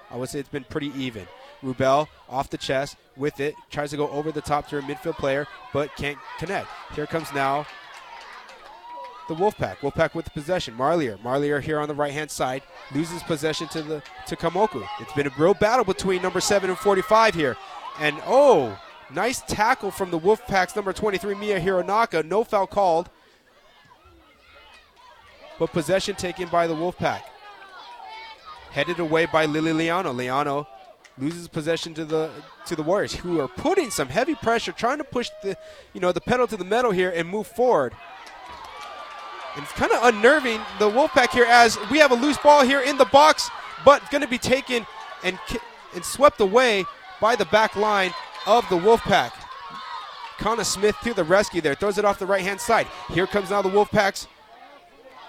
I would say it's been pretty even. Rubel off the chest with it, tries to go over the top to a midfield player, but can't connect. Here comes now the Wolfpack. Wolfpack with the possession. Marlier. Marlier here on the right hand side loses possession to the to Kamoku. It's been a real battle between number seven and 45 here, and oh, nice tackle from the Wolfpack's number 23 Mia Hironaka. No foul called, but possession taken by the Wolfpack. Headed away by Lily Liano. Liano loses possession to the to the Warriors, who are putting some heavy pressure, trying to push the you know the pedal to the metal here and move forward. It's kind of unnerving the Wolfpack here as we have a loose ball here in the box, but going to be taken and and swept away by the back line of the Wolfpack. Kana Smith to the rescue there, throws it off the right hand side. Here comes now the Wolfpack's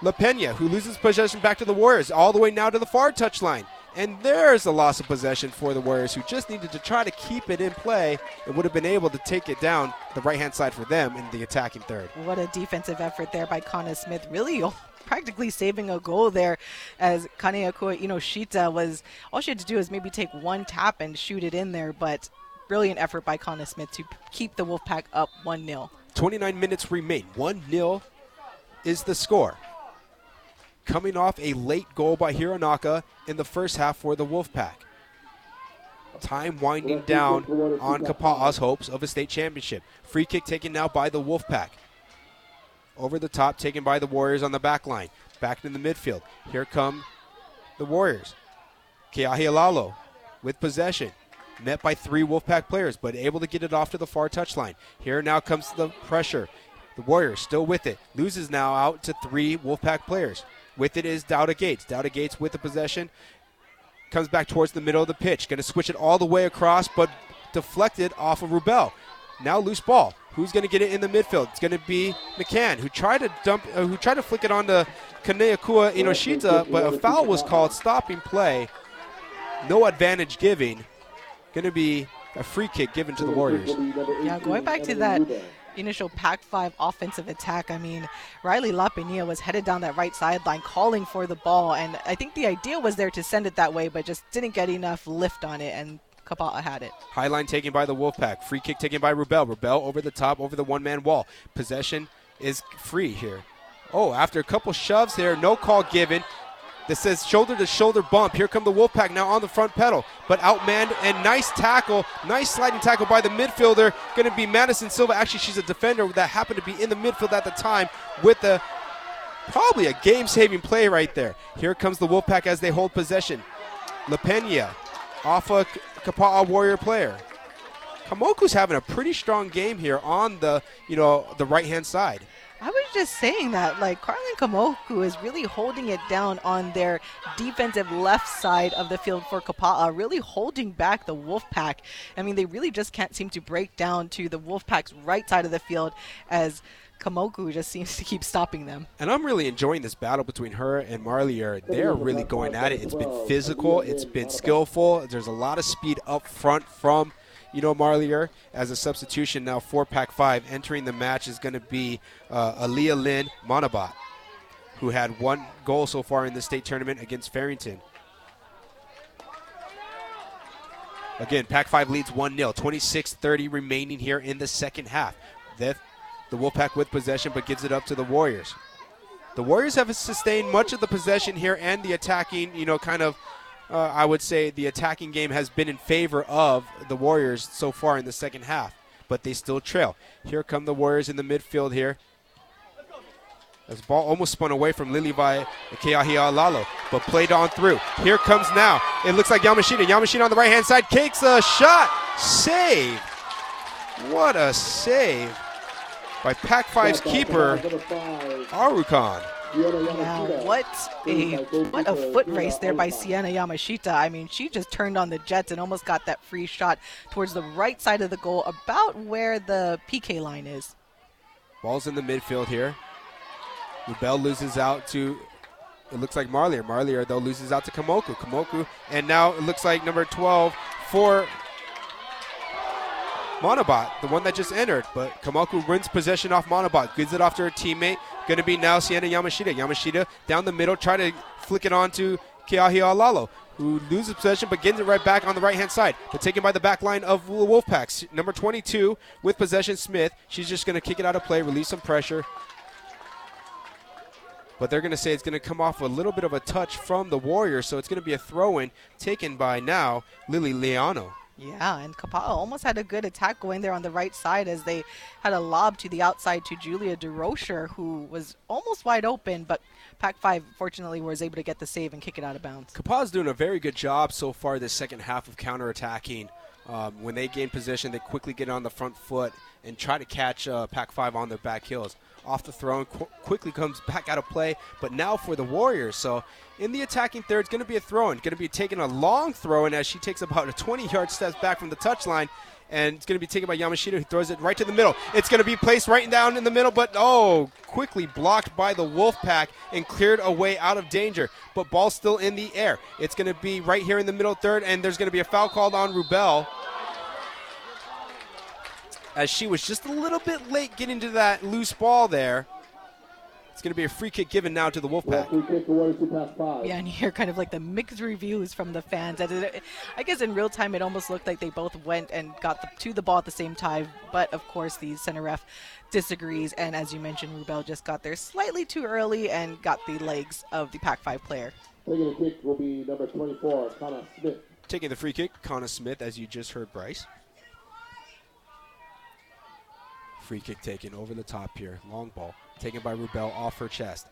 Lapina, who loses possession back to the Warriors, all the way now to the far touchline. And there's a loss of possession for the Warriors, who just needed to try to keep it in play and would have been able to take it down the right hand side for them in the attacking third. What a defensive effort there by Kana Smith. Really practically saving a goal there as Kaneakua Inoshita was all she had to do is maybe take one tap and shoot it in there, but brilliant effort by Kana Smith to keep the Wolfpack up 1 0. 29 minutes remain. 1 0 is the score coming off a late goal by Hironaka in the first half for the Wolfpack. Time winding down on Kapa'a's hopes of a state championship. Free kick taken now by the Wolfpack. Over the top, taken by the Warriors on the back line. Back in the midfield. Here come the Warriors. Keahialalo with possession. Met by three Wolfpack players, but able to get it off to the far touchline. Here now comes the pressure. The Warriors still with it. Loses now out to three Wolfpack players. With it is Dowda Gates. Dowda Gates with the possession. Comes back towards the middle of the pitch. Going to switch it all the way across, but deflected off of Rubel. Now loose ball. Who's going to get it in the midfield? It's going to be McCann, who tried to dump, uh, who tried to flick it onto Kaneakua Inoshita, but a foul was called, stopping play. No advantage giving. Going to be a free kick given to the Warriors. Yeah, going back to that initial Pac 5 offensive attack, I mean, Riley Lapenia was headed down that right sideline calling for the ball, and I think the idea was there to send it that way, but just didn't get enough lift on it, and Kapaa had it. High line taken by the Wolfpack. Free kick taken by Rubel. Rubel over the top, over the one man wall. Possession is free here. Oh, after a couple shoves here, no call given. This says shoulder to shoulder bump. Here come the Wolfpack now on the front pedal, but outmanned and nice tackle, nice sliding tackle by the midfielder. Going to be Madison Silva. Actually, she's a defender that happened to be in the midfield at the time with the probably a game-saving play right there. Here comes the Wolfpack as they hold possession. Lapina off a Kapaa Warrior player. Kamoku's having a pretty strong game here on the you know the right hand side. I was just saying that, like, Carlin Kamoku is really holding it down on their defensive left side of the field for Kapaa, really holding back the Wolfpack. I mean, they really just can't seem to break down to the Wolfpack's right side of the field as Kamoku just seems to keep stopping them. And I'm really enjoying this battle between her and Marlier. They're really going at it. It's been physical, it's been skillful. There's a lot of speed up front from you know, Marlier as a substitution now for Pac 5. Entering the match is going to be uh, Aaliyah Lynn Monabat, who had one goal so far in the state tournament against Farrington. Again, Pac 5 leads 1 0, 26 30 remaining here in the second half. The, the Wolfpack with possession, but gives it up to the Warriors. The Warriors have sustained much of the possession here and the attacking, you know, kind of uh, I would say the attacking game has been in favor of the Warriors so far in the second half, but they still trail. Here come the Warriors in the midfield here. As ball almost spun away from Lilivi Keahia Lalo, but played on through. Here comes now. It looks like Yamashita. Yamashita on the right hand side cakes a shot. Save. What a save by Pac 5's keeper, Arukan. Wow, what a what a foot race there by Sienna Yamashita. I mean, she just turned on the jets and almost got that free shot towards the right side of the goal, about where the PK line is. Ball's in the midfield here. Rubel loses out to it looks like Marlier. Marlier though loses out to Kamoku. Kamoku, and now it looks like number 12 for Monobot, the one that just entered. But Kamoku wins possession off Monobot, gives it off to her teammate. Going to be now Sienna Yamashita. Yamashita down the middle, try to flick it on to Alalo, who loses possession but gets it right back on the right hand side. But taken by the back line of the Wolfpacks. Number 22 with possession, Smith. She's just going to kick it out of play, release some pressure. But they're going to say it's going to come off a little bit of a touch from the Warriors, so it's going to be a throw in taken by now Lily Liano. Yeah, and Kapaa almost had a good attack going there on the right side as they had a lob to the outside to Julia DeRocher, who was almost wide open, but Pac 5 fortunately was able to get the save and kick it out of bounds. Kapaa's doing a very good job so far this second half of counterattacking. Um, when they gain position, they quickly get on the front foot and try to catch uh, Pac 5 on their back heels off the throw and qu- quickly comes back out of play. But now for the Warriors. So in the attacking third, it's going to be a throw in. Going to be taking a long throw in as she takes about a 20 yard steps back from the touchline. And it's going to be taken by Yamashita, who throws it right to the middle. It's going to be placed right down in the middle, but oh, quickly blocked by the Wolfpack and cleared away out of danger. But ball still in the air. It's going to be right here in the middle third, and there's going to be a foul called on Rubel as she was just a little bit late getting to that loose ball there. It's going to be a free kick given now to the Wolfpack. Yeah, and you hear kind of like the mixed reviews from the fans. I guess in real time, it almost looked like they both went and got the, to the ball at the same time. But of course, the center ref disagrees. And as you mentioned, Rubel just got there slightly too early and got the legs of the Pac 5 player. Taking the kick will be number 24, Kana Smith. Taking the free kick, Kana Smith, as you just heard Bryce. Free kick taken over the top here. Long ball taken by Rubel off her chest.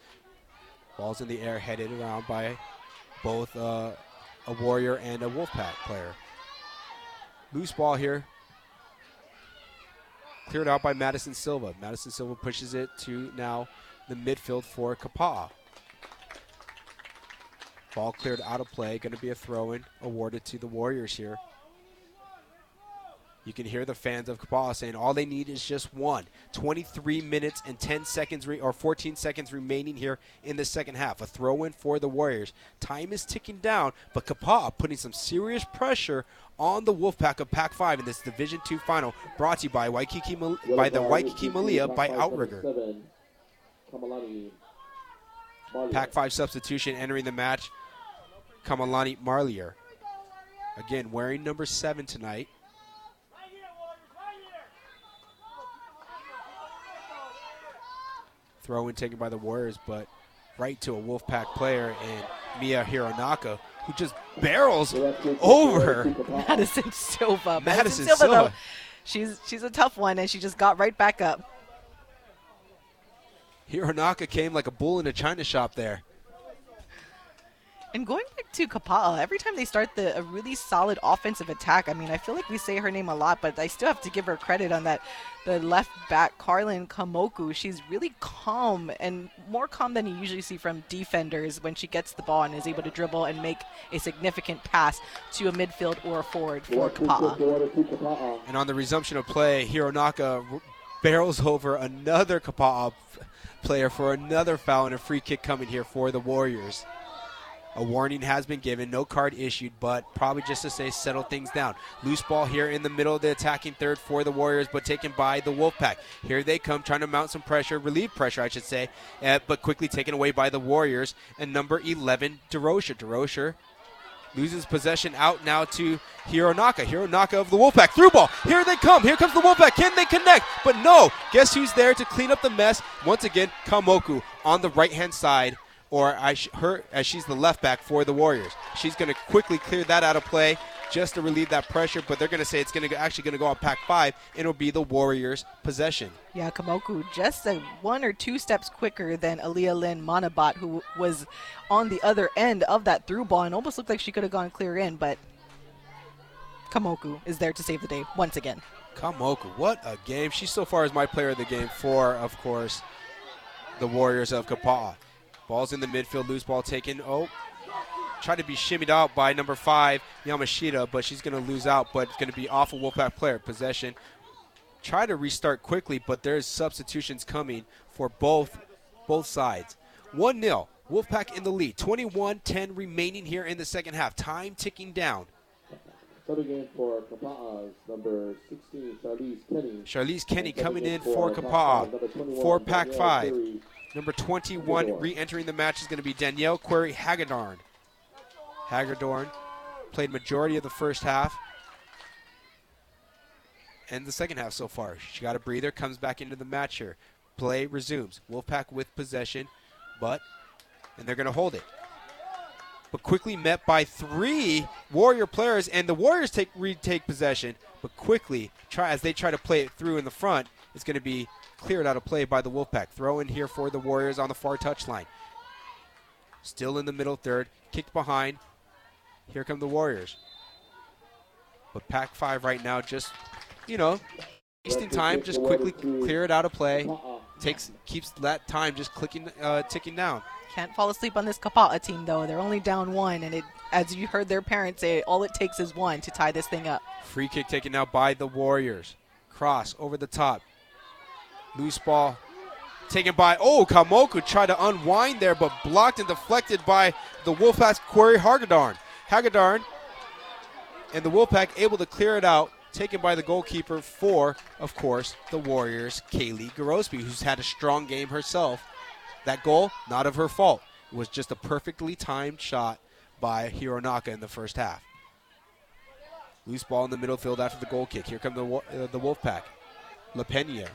Ball's in the air, headed around by both uh, a Warrior and a Wolfpack player. Loose ball here. Cleared out by Madison Silva. Madison Silva pushes it to now the midfield for Kapaa. Ball cleared out of play. Going to be a throw in awarded to the Warriors here. You can hear the fans of Kapa'a saying all they need is just one. 23 minutes and 10 seconds re- or 14 seconds remaining here in the second half. A throw in for the Warriors. Time is ticking down, but Kapa'a putting some serious pressure on the Wolfpack of Pac 5 in this Division 2 final brought to you by Waikiki Mal- by the Waikiki Malia by Outrigger. Seven. Pac 5 substitution entering the match. Kamalani Marlier. Again, wearing number 7 tonight. Throw in taken by the Warriors, but right to a Wolfpack player and Mia Hironaka, who just barrels over Madison Silva. Madison Silva, though, she's she's a tough one, and she just got right back up. Hironaka came like a bull in a china shop there. And going back to Kapa'a, every time they start the a really solid offensive attack, I mean, I feel like we say her name a lot, but I still have to give her credit on that. The left back, Carlin Kamoku, she's really calm and more calm than you usually see from defenders when she gets the ball and is able to dribble and make a significant pass to a midfield or a forward for Kapa'a. And on the resumption of play, Hironaka barrels over another Kapa'a player for another foul and a free kick coming here for the Warriors. A warning has been given, no card issued, but probably just to say settle things down. Loose ball here in the middle of the attacking third for the Warriors, but taken by the Wolfpack. Here they come, trying to mount some pressure, relieve pressure, I should say, uh, but quickly taken away by the Warriors. And number 11, DeRocher. DeRocher loses possession out now to Hironaka. Hironaka of the Wolfpack. Through ball. Here they come. Here comes the Wolfpack. Can they connect? But no. Guess who's there to clean up the mess? Once again, Kamoku on the right hand side, or I sh- her as she's the left back for the Warriors. She's going to quickly clear that out of play just to relieve that pressure. But they're going to say it's going to actually going to go on Pac Five, and it'll be the Warriors' possession. Yeah, Kamoku just a one or two steps quicker than Aliyah Lynn Monabat, who was on the other end of that through ball and almost looked like she could have gone clear in, but Kamoku is there to save the day once again. Kamoku, what a game. She so far is my player of the game for, of course, the Warriors of Kapa'a. Ball's in the midfield, loose ball taken. Oh, tried to be shimmied out by number five, Yamashita, but she's going to lose out, but it's going to be off a Wolfpack player. Possession. Try to restart quickly, but there's substitutions coming for both both sides. 1 0. Wolfpack in the lead. 21 10 remaining here in the second half. Time ticking down. Starting game for Kapa'a's number 16, Charlize Kenny. Charlize Kenny coming in for Kapa'a. Five, number 21, For Pack Danielle 5. Number 21 re entering the match is going to be Danielle Query Hagedorn. Hagedorn played majority of the first half and the second half so far. She got a breather, comes back into the match here. Play resumes. Wolfpack with possession, but, and they're going to hold it. But quickly met by three Warrior players, and the Warriors take retake possession, but quickly try as they try to play it through in the front. It's going to be cleared out of play by the Wolfpack. Throw in here for the Warriors on the far touch line. Still in the middle third, kicked behind. Here come the Warriors. But Pac 5 right now just, you know, wasting time, just quickly clear it out of play. Takes keeps that time just clicking uh, ticking down. Can't fall asleep on this Kapa'a team though. They're only down one, and it, as you heard their parents say, all it takes is one to tie this thing up. Free kick taken out by the Warriors. Cross over the top. Loose ball taken by, oh, Kamoku tried to unwind there, but blocked and deflected by the Wolfpack's Query Hagedorn. Hagedorn and the Wolfpack able to clear it out. Taken by the goalkeeper for, of course, the Warriors, Kaylee Garospi, who's had a strong game herself. That goal, not of her fault. It was just a perfectly timed shot by Hironaka in the first half. Loose ball in the middle field after the goal kick. Here come the uh, the Wolfpack. Lapina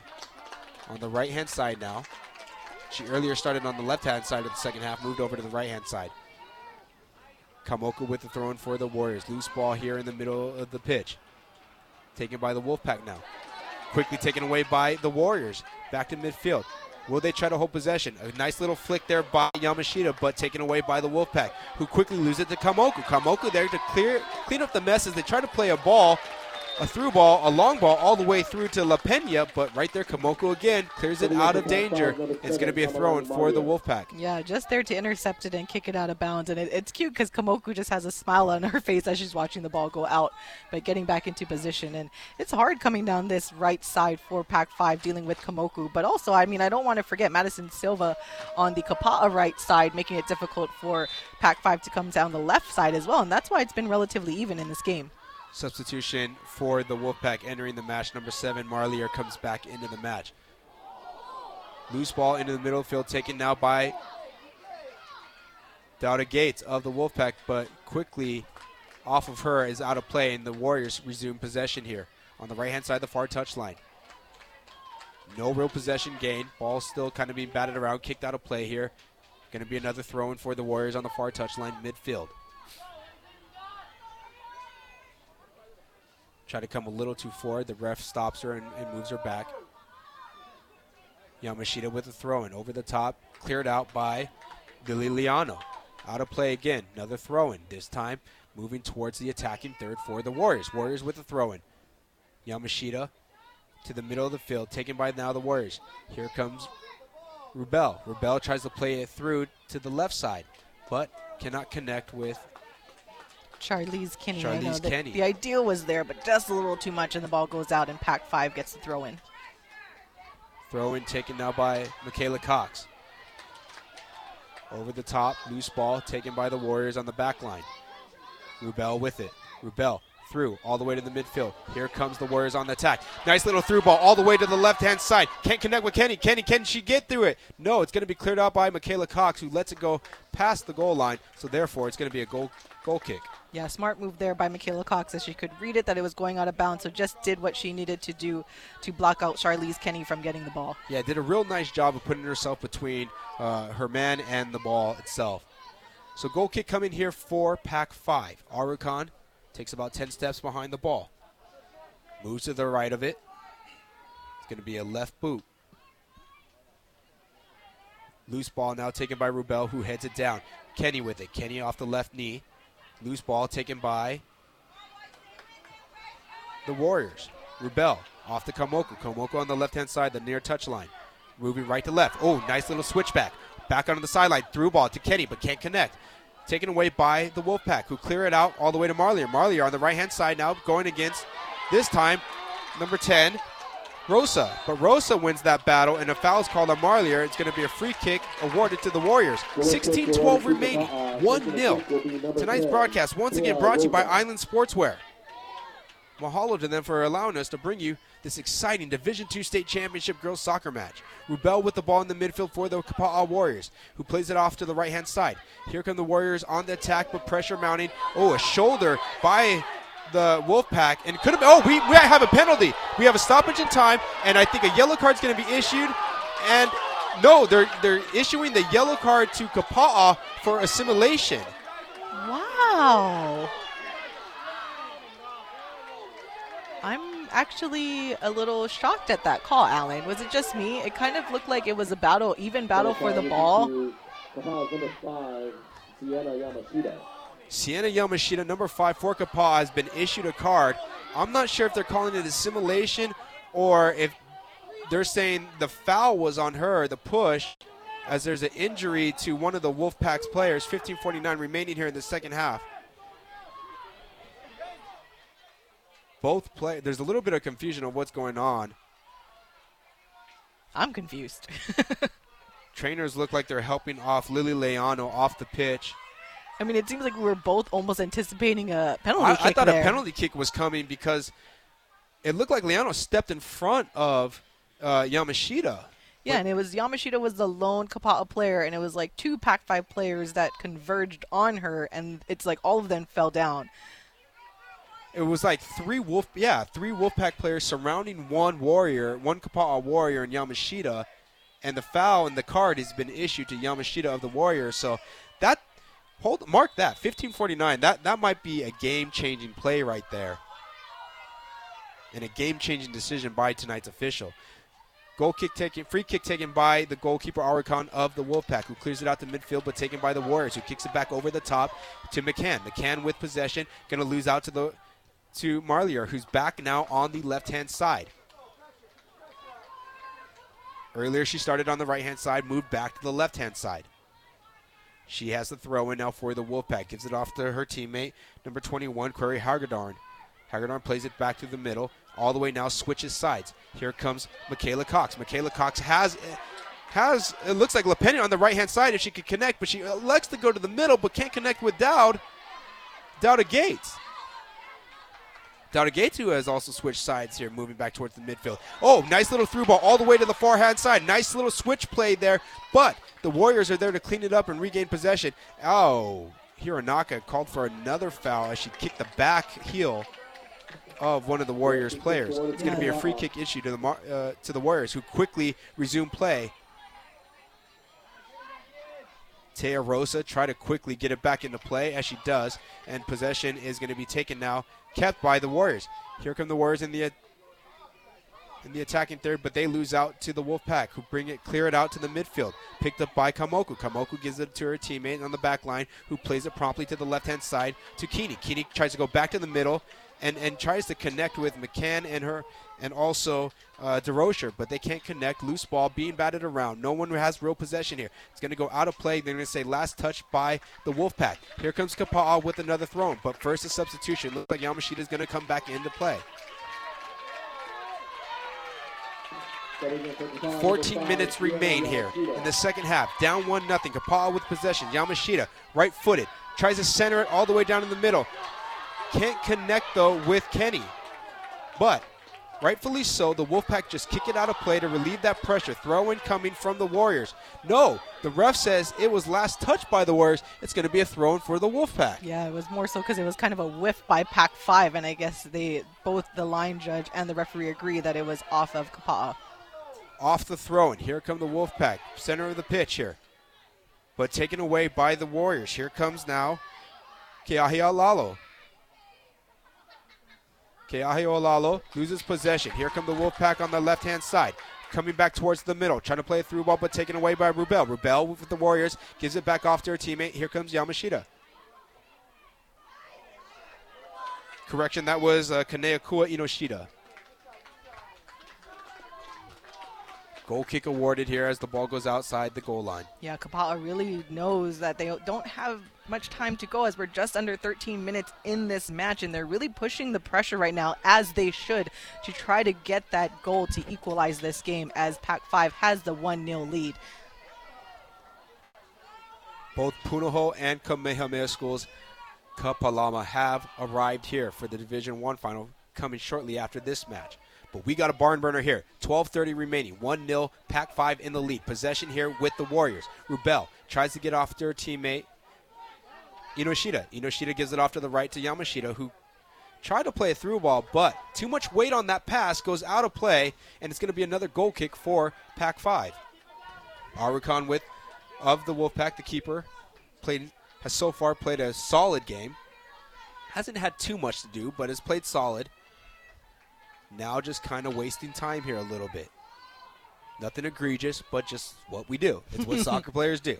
on the right hand side now. She earlier started on the left hand side of the second half, moved over to the right hand side. Kamoku with the throw in for the Warriors. Loose ball here in the middle of the pitch. Taken by the Wolfpack now. Quickly taken away by the Warriors. Back to midfield. Will they try to hold possession? A nice little flick there by Yamashita, but taken away by the Wolfpack, who quickly lose it to Kamoku. Kamoku there to clear clean up the mess as they try to play a ball. A through ball, a long ball, all the way through to Lapina, but right there, Kamoku again clears it out of danger. It's going to be a throw in for the Wolfpack. Yeah, just there to intercept it and kick it out of bounds. And it, it's cute because Kamoku just has a smile on her face as she's watching the ball go out, but getting back into position. And it's hard coming down this right side for Pac 5 dealing with Kamoku. But also, I mean, I don't want to forget Madison Silva on the Kapa'a right side, making it difficult for Pac 5 to come down the left side as well. And that's why it's been relatively even in this game. Substitution for the Wolfpack entering the match. Number seven, Marlier comes back into the match. Loose ball into the middle field, taken now by Dowda Gates of the Wolfpack, but quickly off of her is out of play, and the Warriors resume possession here on the right hand side of the far touchline. No real possession gain. Ball still kind of being batted around, kicked out of play here. Going to be another throw in for the Warriors on the far touchline, midfield. Try to come a little too forward. The ref stops her and, and moves her back. Yamashita with a throw in over the top, cleared out by Lily Liano. Out of play again. Another throw in. This time moving towards the attacking third for the Warriors. Warriors with a throw in. Yamashita to the middle of the field, taken by now the Warriors. Here comes Rubel. Rubel tries to play it through to the left side, but cannot connect with Charlize Kenny. Charlize I Kenny. The ideal was there, but just a little too much, and the ball goes out, and Pac 5 gets the throw in. Throw in taken now by Michaela Cox. Over the top, loose ball taken by the Warriors on the back line. Rubel with it. Rubel through all the way to the midfield. Here comes the Warriors on the attack. Nice little through ball all the way to the left hand side. Can't connect with Kenny. Kenny, can she get through it? No, it's going to be cleared out by Michaela Cox, who lets it go past the goal line. So therefore, it's going to be a goal goal kick. Yeah, smart move there by Michaela Cox as she could read it that it was going out of bounds, so just did what she needed to do to block out Charlize Kenny from getting the ball. Yeah, did a real nice job of putting herself between uh, her man and the ball itself. So goal kick coming here for Pac 5. Arukan takes about 10 steps behind the ball. Moves to the right of it. It's going to be a left boot. Loose ball now taken by Rubel, who heads it down. Kenny with it. Kenny off the left knee. Loose ball taken by the Warriors. Rubel off to Kamoku. Kamoku on the left hand side, the near touch line. Moving right to left. Oh, nice little switchback. Back onto the sideline. Through ball to Kenny, but can't connect. Taken away by the Wolfpack, who clear it out all the way to Marlier. Marlier on the right hand side now going against, this time, number 10, Rosa. But Rosa wins that battle, and a foul is called on Marlier. It's going to be a free kick awarded to the Warriors. 16 12 remaining, 1 0. Tonight's broadcast, once again, brought to you by Island Sportswear. Mahalo to them for allowing us to bring you this exciting Division II state championship girls soccer match. Rubel with the ball in the midfield for the Kapa'a Warriors, who plays it off to the right hand side. Here come the Warriors on the attack, but pressure mounting. Oh, a shoulder by the Wolfpack, and could have. Oh, we, we have a penalty. We have a stoppage in time, and I think a yellow card's going to be issued. And no, they're they're issuing the yellow card to Kapa'a for assimilation. Wow. I'm actually a little shocked at that call, Alan. Was it just me? It kind of looked like it was a battle, even battle for the ball. Number five, Sienna Yamashita. Sienna Yamashita, number five for Kapa'a, has been issued a card. I'm not sure if they're calling it assimilation or if they're saying the foul was on her, the push, as there's an injury to one of the Wolfpack's players. 15:49 remaining here in the second half. Both play. There's a little bit of confusion of what's going on. I'm confused. Trainers look like they're helping off Lily Liano off the pitch. I mean, it seems like we were both almost anticipating a penalty I, kick I thought there. a penalty kick was coming because it looked like Liano stepped in front of uh, Yamashita. Yeah, and it was Yamashita was the lone Kapa'a player, and it was like two Pac-5 players that converged on her, and it's like all of them fell down. It was like three wolf, yeah, three Wolfpack players surrounding one warrior, one Kapa'a warrior, and Yamashita, and the foul and the card has been issued to Yamashita of the Warriors. So that hold mark that 1549. That that might be a game-changing play right there, and a game-changing decision by tonight's official. Goal kick taken, free kick taken by the goalkeeper Arukan of the Wolfpack, who clears it out to midfield, but taken by the Warriors, who kicks it back over the top to McCann. McCann with possession, going to lose out to the to Marlier, who's back now on the left hand side. Earlier, she started on the right hand side, moved back to the left hand side. She has the throw in now for the Wolfpack. Gives it off to her teammate, number 21, Query Hagedorn. Hagedorn plays it back to the middle. All the way now switches sides. Here comes Michaela Cox. Michaela Cox has has it looks like Lapina on the right hand side if she could connect, but she uh, elects to go to the middle but can't connect with Dowd. Dowda Gates. Dowda Gates who has also switched sides here, moving back towards the midfield. Oh, nice little through ball all the way to the far hand side. Nice little switch play there, but the Warriors are there to clean it up and regain possession. Oh, Hironaka called for another foul as she kicked the back heel of one of the Warriors players. It's going to be a free kick issue to the uh, to the Warriors, who quickly resume play. Taya Rosa try to quickly get it back into play as she does, and possession is going to be taken now, kept by the Warriors. Here come the Warriors in the in the attacking third, but they lose out to the Wolfpack, who bring it, clear it out to the midfield. Picked up by Kamoku. Kamoku gives it to her teammate on the back line, who plays it promptly to the left hand side to Keeney. Keeney tries to go back to the middle and, and tries to connect with McCann and her and also uh, DeRocher, but they can't connect. Loose ball being batted around. No one has real possession here. It's going to go out of play. They're going to say last touch by the Wolfpack. Here comes Kapa'a with another throw, but first a substitution. Looks like Yamashita is going to come back into play. 14 minutes remain here in the second half. Down 1 0. Kapa'a with possession. Yamashita, right footed, tries to center it all the way down in the middle. Can't connect, though, with Kenny. But rightfully so, the Wolfpack just kick it out of play to relieve that pressure. Throw in coming from the Warriors. No, the ref says it was last touched by the Warriors. It's going to be a throw in for the Wolfpack. Yeah, it was more so because it was kind of a whiff by Pac 5, and I guess they both the line judge and the referee agree that it was off of Kapa'a. Off the throw in. Here come the Wolfpack. Center of the pitch here. But taken away by the Warriors. Here comes now Keahia Lalo. Lalo loses possession. Here come the Wolfpack on the left-hand side. Coming back towards the middle, trying to play a through ball, but taken away by Rubel. Rubel with the Warriors gives it back off to her teammate. Here comes Yamashita. Correction, that was uh, Kaneakua Inoshita. Goal kick awarded here as the ball goes outside the goal line. Yeah, Kapa'a really knows that they don't have much time to go as we're just under 13 minutes in this match, and they're really pushing the pressure right now, as they should, to try to get that goal to equalize this game as Pac 5 has the 1 0 lead. Both Punahou and Kamehameha schools, Kapalama, have arrived here for the Division 1 final coming shortly after this match. But we got a barn burner here. 12:30 remaining. 1-0. Pac 5 in the lead. Possession here with the Warriors. Rubel tries to get off to her teammate Inoshita. Inoshita gives it off to the right to Yamashita, who tried to play a through ball, but too much weight on that pass goes out of play, and it's going to be another goal kick for Pac 5. Arukan with of the Wolfpack, the keeper, played has so far played a solid game. Hasn't had too much to do, but has played solid. Now just kind of wasting time here a little bit. Nothing egregious, but just what we do. It's what soccer players do.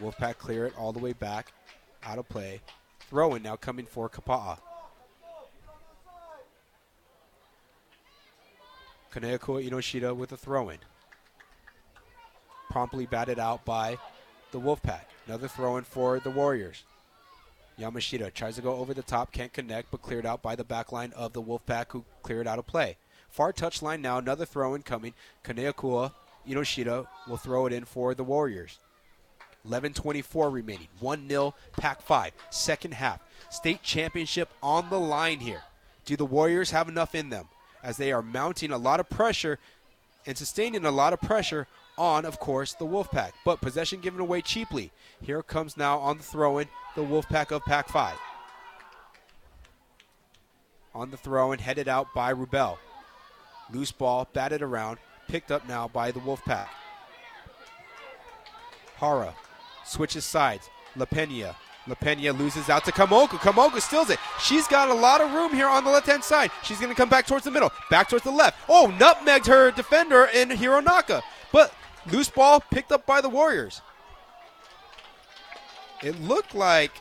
Wolfpack clear it all the way back, out of play. Throwing now coming for Kapa'a. Kaneakua Inoshita with a throw in. Promptly batted out by the Wolfpack. Another throw in for the Warriors. Yamashita tries to go over the top, can't connect, but cleared out by the back line of the Wolfpack, who cleared out of play. Far touchline now, another throw in coming. Kaneakua Inoshita will throw it in for the Warriors. 11:24 remaining. 1-0 Pac 5. Second half. State championship on the line here. Do the Warriors have enough in them as they are mounting a lot of pressure and sustaining a lot of pressure on, of course, the Wolfpack. But possession given away cheaply. Here comes now on the throw in the Wolfpack of Pac 5. On the throw in, headed out by Rubel. Loose ball, batted around, picked up now by the Wolfpack. Hara switches sides. Lapina. Lapina loses out to Kamoku. Kamoku steals it. She's got a lot of room here on the left hand side. She's going to come back towards the middle, back towards the left. Oh, nutmegged her defender in Hironaka. But loose ball picked up by the Warriors. it looked like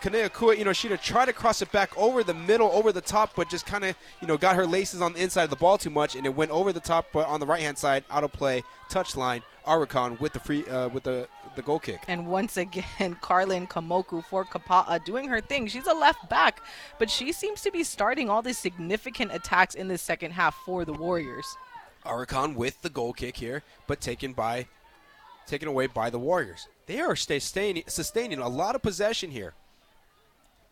Kaneakua, you know, she'd have tried to cross it back over the middle, over the top, but just kind of, you know, got her laces on the inside of the ball too much, and it went over the top, but on the right hand side, out of play, touchline. Arukon with the free, uh, with the the goal kick. And once again, Carlin Kamoku for Kapa'a doing her thing. She's a left back, but she seems to be starting all these significant attacks in the second half for the Warriors. Arukon with the goal kick here, but taken by, taken away by the Warriors. They are sustaining, sustaining a lot of possession here.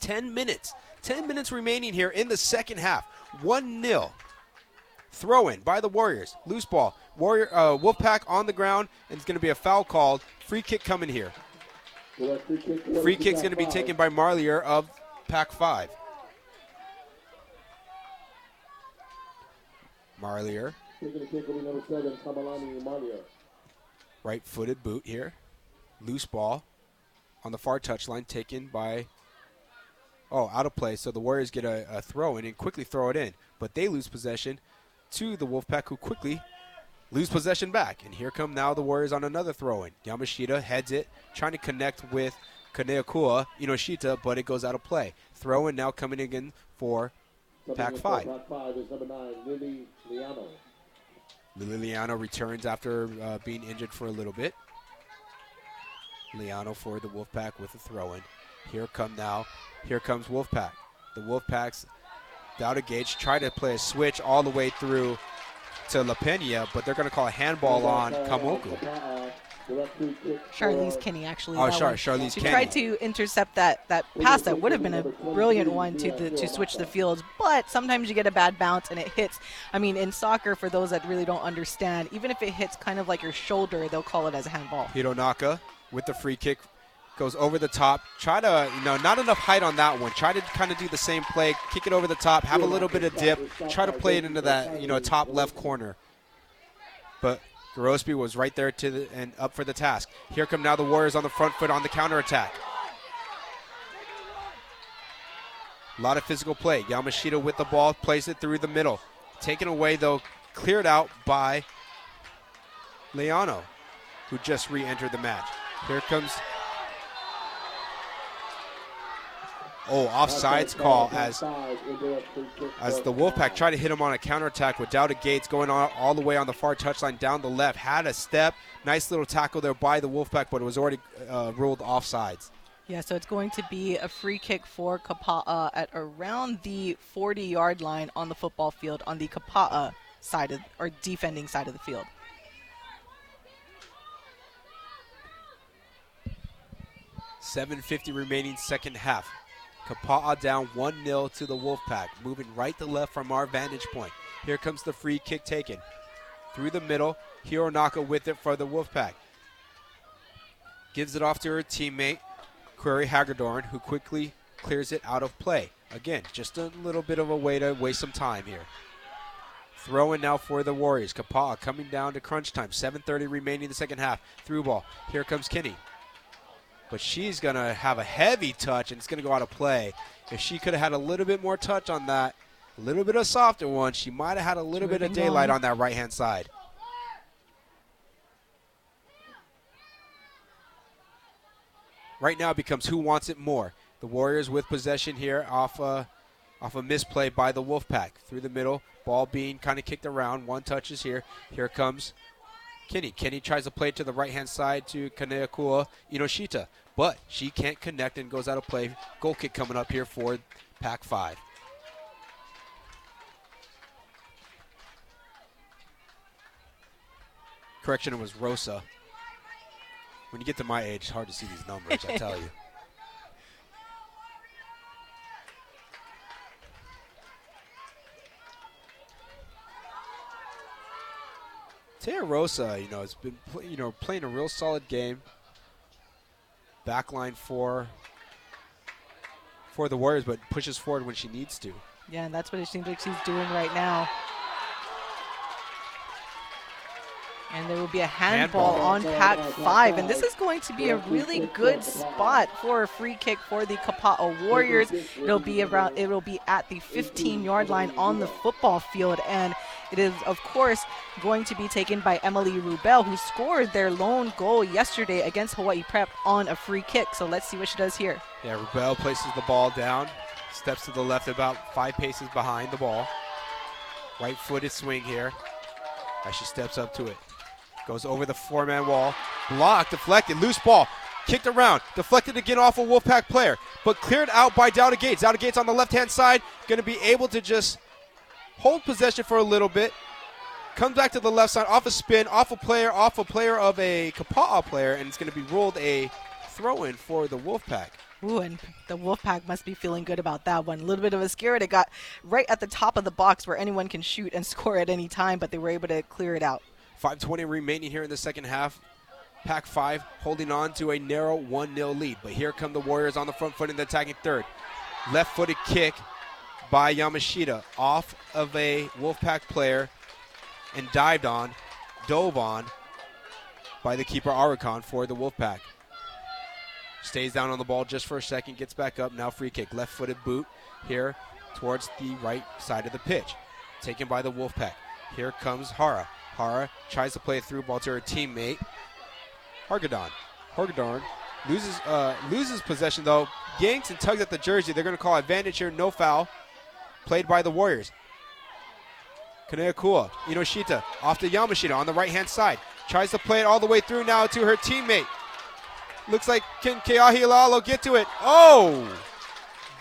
10 minutes. 10 minutes remaining here in the second half. 1 0. Throw in by the Warriors. Loose ball. Warrior uh, Wolfpack on the ground, and it's going to be a foul called. Free kick coming here. Free kick's going to be taken by Marlier of Pac 5. Marlier. Right footed boot here. Loose ball on the far touchline taken by Oh, out of play. So the Warriors get a, a throw in and quickly throw it in. But they lose possession to the Wolfpack, who quickly lose possession back. And here come now the Warriors on another throw in. Yamashita heads it, trying to connect with Kaneakua, Inoshita, but it goes out of play. Throw in now coming again for Pac 5. Pac 5 is number 9, Lily Liano. Liliano returns after uh, being injured for a little bit. Liano for the Wolfpack with a throw in. Here come now here comes Wolfpack. The Wolfpacks, Dowda Gates, try to play a switch all the way through to Lapina, but they're going to call a handball on Kamoku. Charlize uh, Kinney actually. Oh, that Char- Charlize She Kinney. tried to intercept that that pass that would have been a brilliant one to the, to switch the fields, but sometimes you get a bad bounce and it hits. I mean, in soccer, for those that really don't understand, even if it hits kind of like your shoulder, they'll call it as a handball. Hironaka with the free kick goes over the top. Try to, you know, not enough height on that one. Try to kind of do the same play, kick it over the top, have a little bit of dip, try to play it into that, you know, top left corner. But Garospi was right there to the, and up for the task. Here come now the Warriors on the front foot on the counterattack. A lot of physical play. Yamashita with the ball, plays it through the middle. Taken away, though, cleared out by Liano, who just re entered the match. Here comes Oh, offsides call as as the Wolfpack tried to hit him on a counterattack with Dowda Gates going on all the way on the far touchline down the left. Had a step, nice little tackle there by the Wolfpack, but it was already uh, ruled offsides. Yeah, so it's going to be a free kick for Kapa'a at around the 40 yard line on the football field on the Kapa'a side of, or defending side of the field. Seven fifty remaining second half. Kapa'a down 1 0 to the Wolfpack, moving right to left from our vantage point. Here comes the free kick taken. Through the middle, Hironaka with it for the Wolfpack. Gives it off to her teammate, Query Hagedorn, who quickly clears it out of play. Again, just a little bit of a way to waste some time here. Throw in now for the Warriors. Kapa'a coming down to crunch time. 7.30 remaining in the second half. Through ball. Here comes Kinney but she's going to have a heavy touch and it's going to go out of play. If she could have had a little bit more touch on that, a little bit of softer one, she might have had a little bit of daylight on. on that right hand side. Right now it becomes who wants it more. The Warriors with possession here off a, off a misplay by the Wolfpack. Through the middle, ball being kind of kicked around. One touch is here. Here comes Kenny. Kenny tries to play to the right hand side to Kaneakua Inoshita, but she can't connect and goes out of play. Goal kick coming up here for Pac 5. Correction, it was Rosa. When you get to my age, it's hard to see these numbers, I tell you. Taya Rosa, you know, has been you know playing a real solid game. Backline for for the Warriors, but pushes forward when she needs to. Yeah, and that's what it seems like she's doing right now. And there will be a handball, on Pac 5. And this is going to be a really good spot for a free kick for the Kapa'a Warriors. It'll be around it'll be at the 15 yard line on the football field. And it is, of course, going to be taken by Emily Rubel, who scored their lone goal yesterday against Hawaii Prep on a free kick. So let's see what she does here. Yeah, Rubel places the ball down, steps to the left about five paces behind the ball. Right footed swing here as she steps up to it. Goes over the four man wall. Blocked, deflected, loose ball. Kicked around, deflected again off a Wolfpack player, but cleared out by Dowda Gates. Dowda Gates on the left hand side, going to be able to just hold possession for a little bit. Comes back to the left side, off a spin, off a player, off a player of a Kapa'a player, and it's going to be ruled a throw in for the Wolfpack. Ooh, and the Wolfpack must be feeling good about that one. A little bit of a scare. It got right at the top of the box where anyone can shoot and score at any time, but they were able to clear it out. 5.20 remaining here in the second half. Pac 5 holding on to a narrow 1 0 lead. But here come the Warriors on the front foot in the attacking third. Left footed kick by Yamashita off of a Wolfpack player and dived on, dove on by the keeper Arukon for the Wolfpack. Stays down on the ball just for a second, gets back up. Now free kick. Left footed boot here towards the right side of the pitch. Taken by the Wolfpack. Here comes Hara. Hara tries to play a through ball to her teammate, Hagedorn. Hagedorn loses uh, loses possession though. Yanks and tugs at the jersey. They're going to call advantage here. No foul. Played by the Warriors. Kaneakua, Inoshita off to Yamashita on the right hand side. Tries to play it all the way through now to her teammate. Looks like can Keahi Lalo get to it? Oh!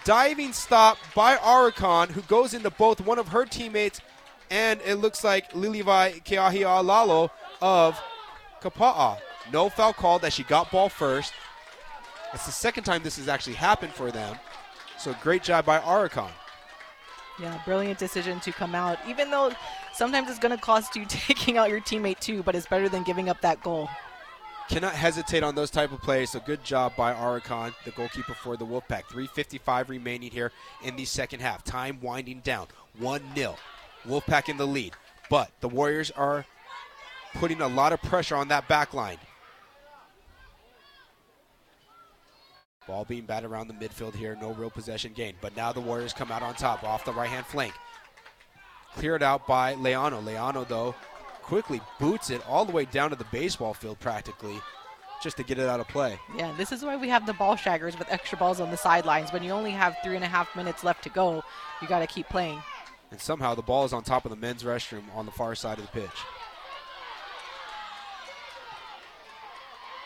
Diving stop by Arukon, who goes into both one of her teammates and it looks like Lilivai Keahi Lalo of Kapa'a. No foul called that she got ball first. It's the second time this has actually happened for them. So great job by Arukon. Yeah, brilliant decision to come out. Even though sometimes it's going to cost you taking out your teammate too, but it's better than giving up that goal. Cannot hesitate on those type of plays. So good job by Arukon, the goalkeeper for the Wolfpack. 3:55 remaining here in the second half. Time winding down. 1-0. Wolfpack in the lead, but the Warriors are putting a lot of pressure on that back line. Ball being batted around the midfield here, no real possession gain. But now the Warriors come out on top off the right hand flank. Cleared out by Liano. Liano, though, quickly boots it all the way down to the baseball field practically just to get it out of play. Yeah, this is why we have the ball shaggers with extra balls on the sidelines. When you only have three and a half minutes left to go, you got to keep playing. And somehow the ball is on top of the men's restroom on the far side of the pitch.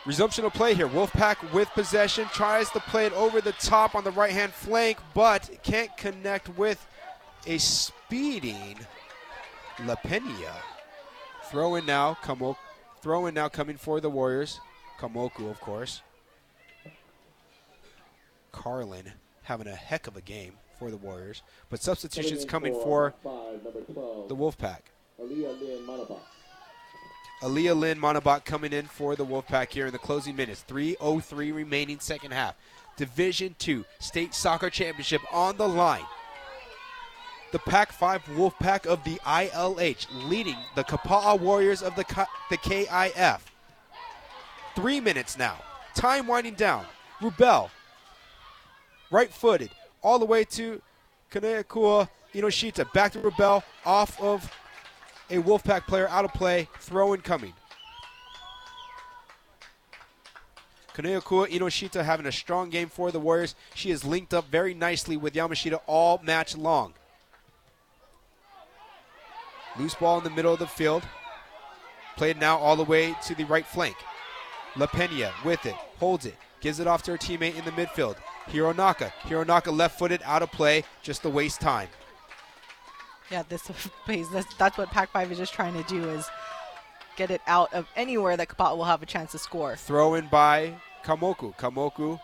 Resumption of play here. Wolfpack with possession tries to play it over the top on the right hand flank, but can't connect with a speeding Lapina. Throw in now, Kamoku. Throw in now coming for the Warriors. Kamoku, of course. Carlin having a heck of a game for the Warriors, but substitutions coming for the Wolfpack. Aaliyah Lynn Monabot coming in for the Wolfpack here in the closing minutes. 3.03 remaining second half. Division 2 State Soccer Championship on the line. The Pac 5 Wolfpack of the ILH leading the Kapa'a Warriors of the, the KIF. Three minutes now. Time winding down. Rubel, right footed, all the way to Kaneakua Inoshita. Back to Rubel, off of a Wolfpack player out of play, throw in coming. Kaneakua Inoshita having a strong game for the Warriors. She is linked up very nicely with Yamashita all match long. Loose ball in the middle of the field. Played now all the way to the right flank. Lapina with it, holds it, gives it off to her teammate in the midfield. Hironaka. Hironaka left footed, out of play, just to waste time. Yeah, this phase, that's, that's what Pac 5 is just trying to do is get it out of anywhere that Kapa'a will have a chance to score. Throw in by Kamoku. Kamoku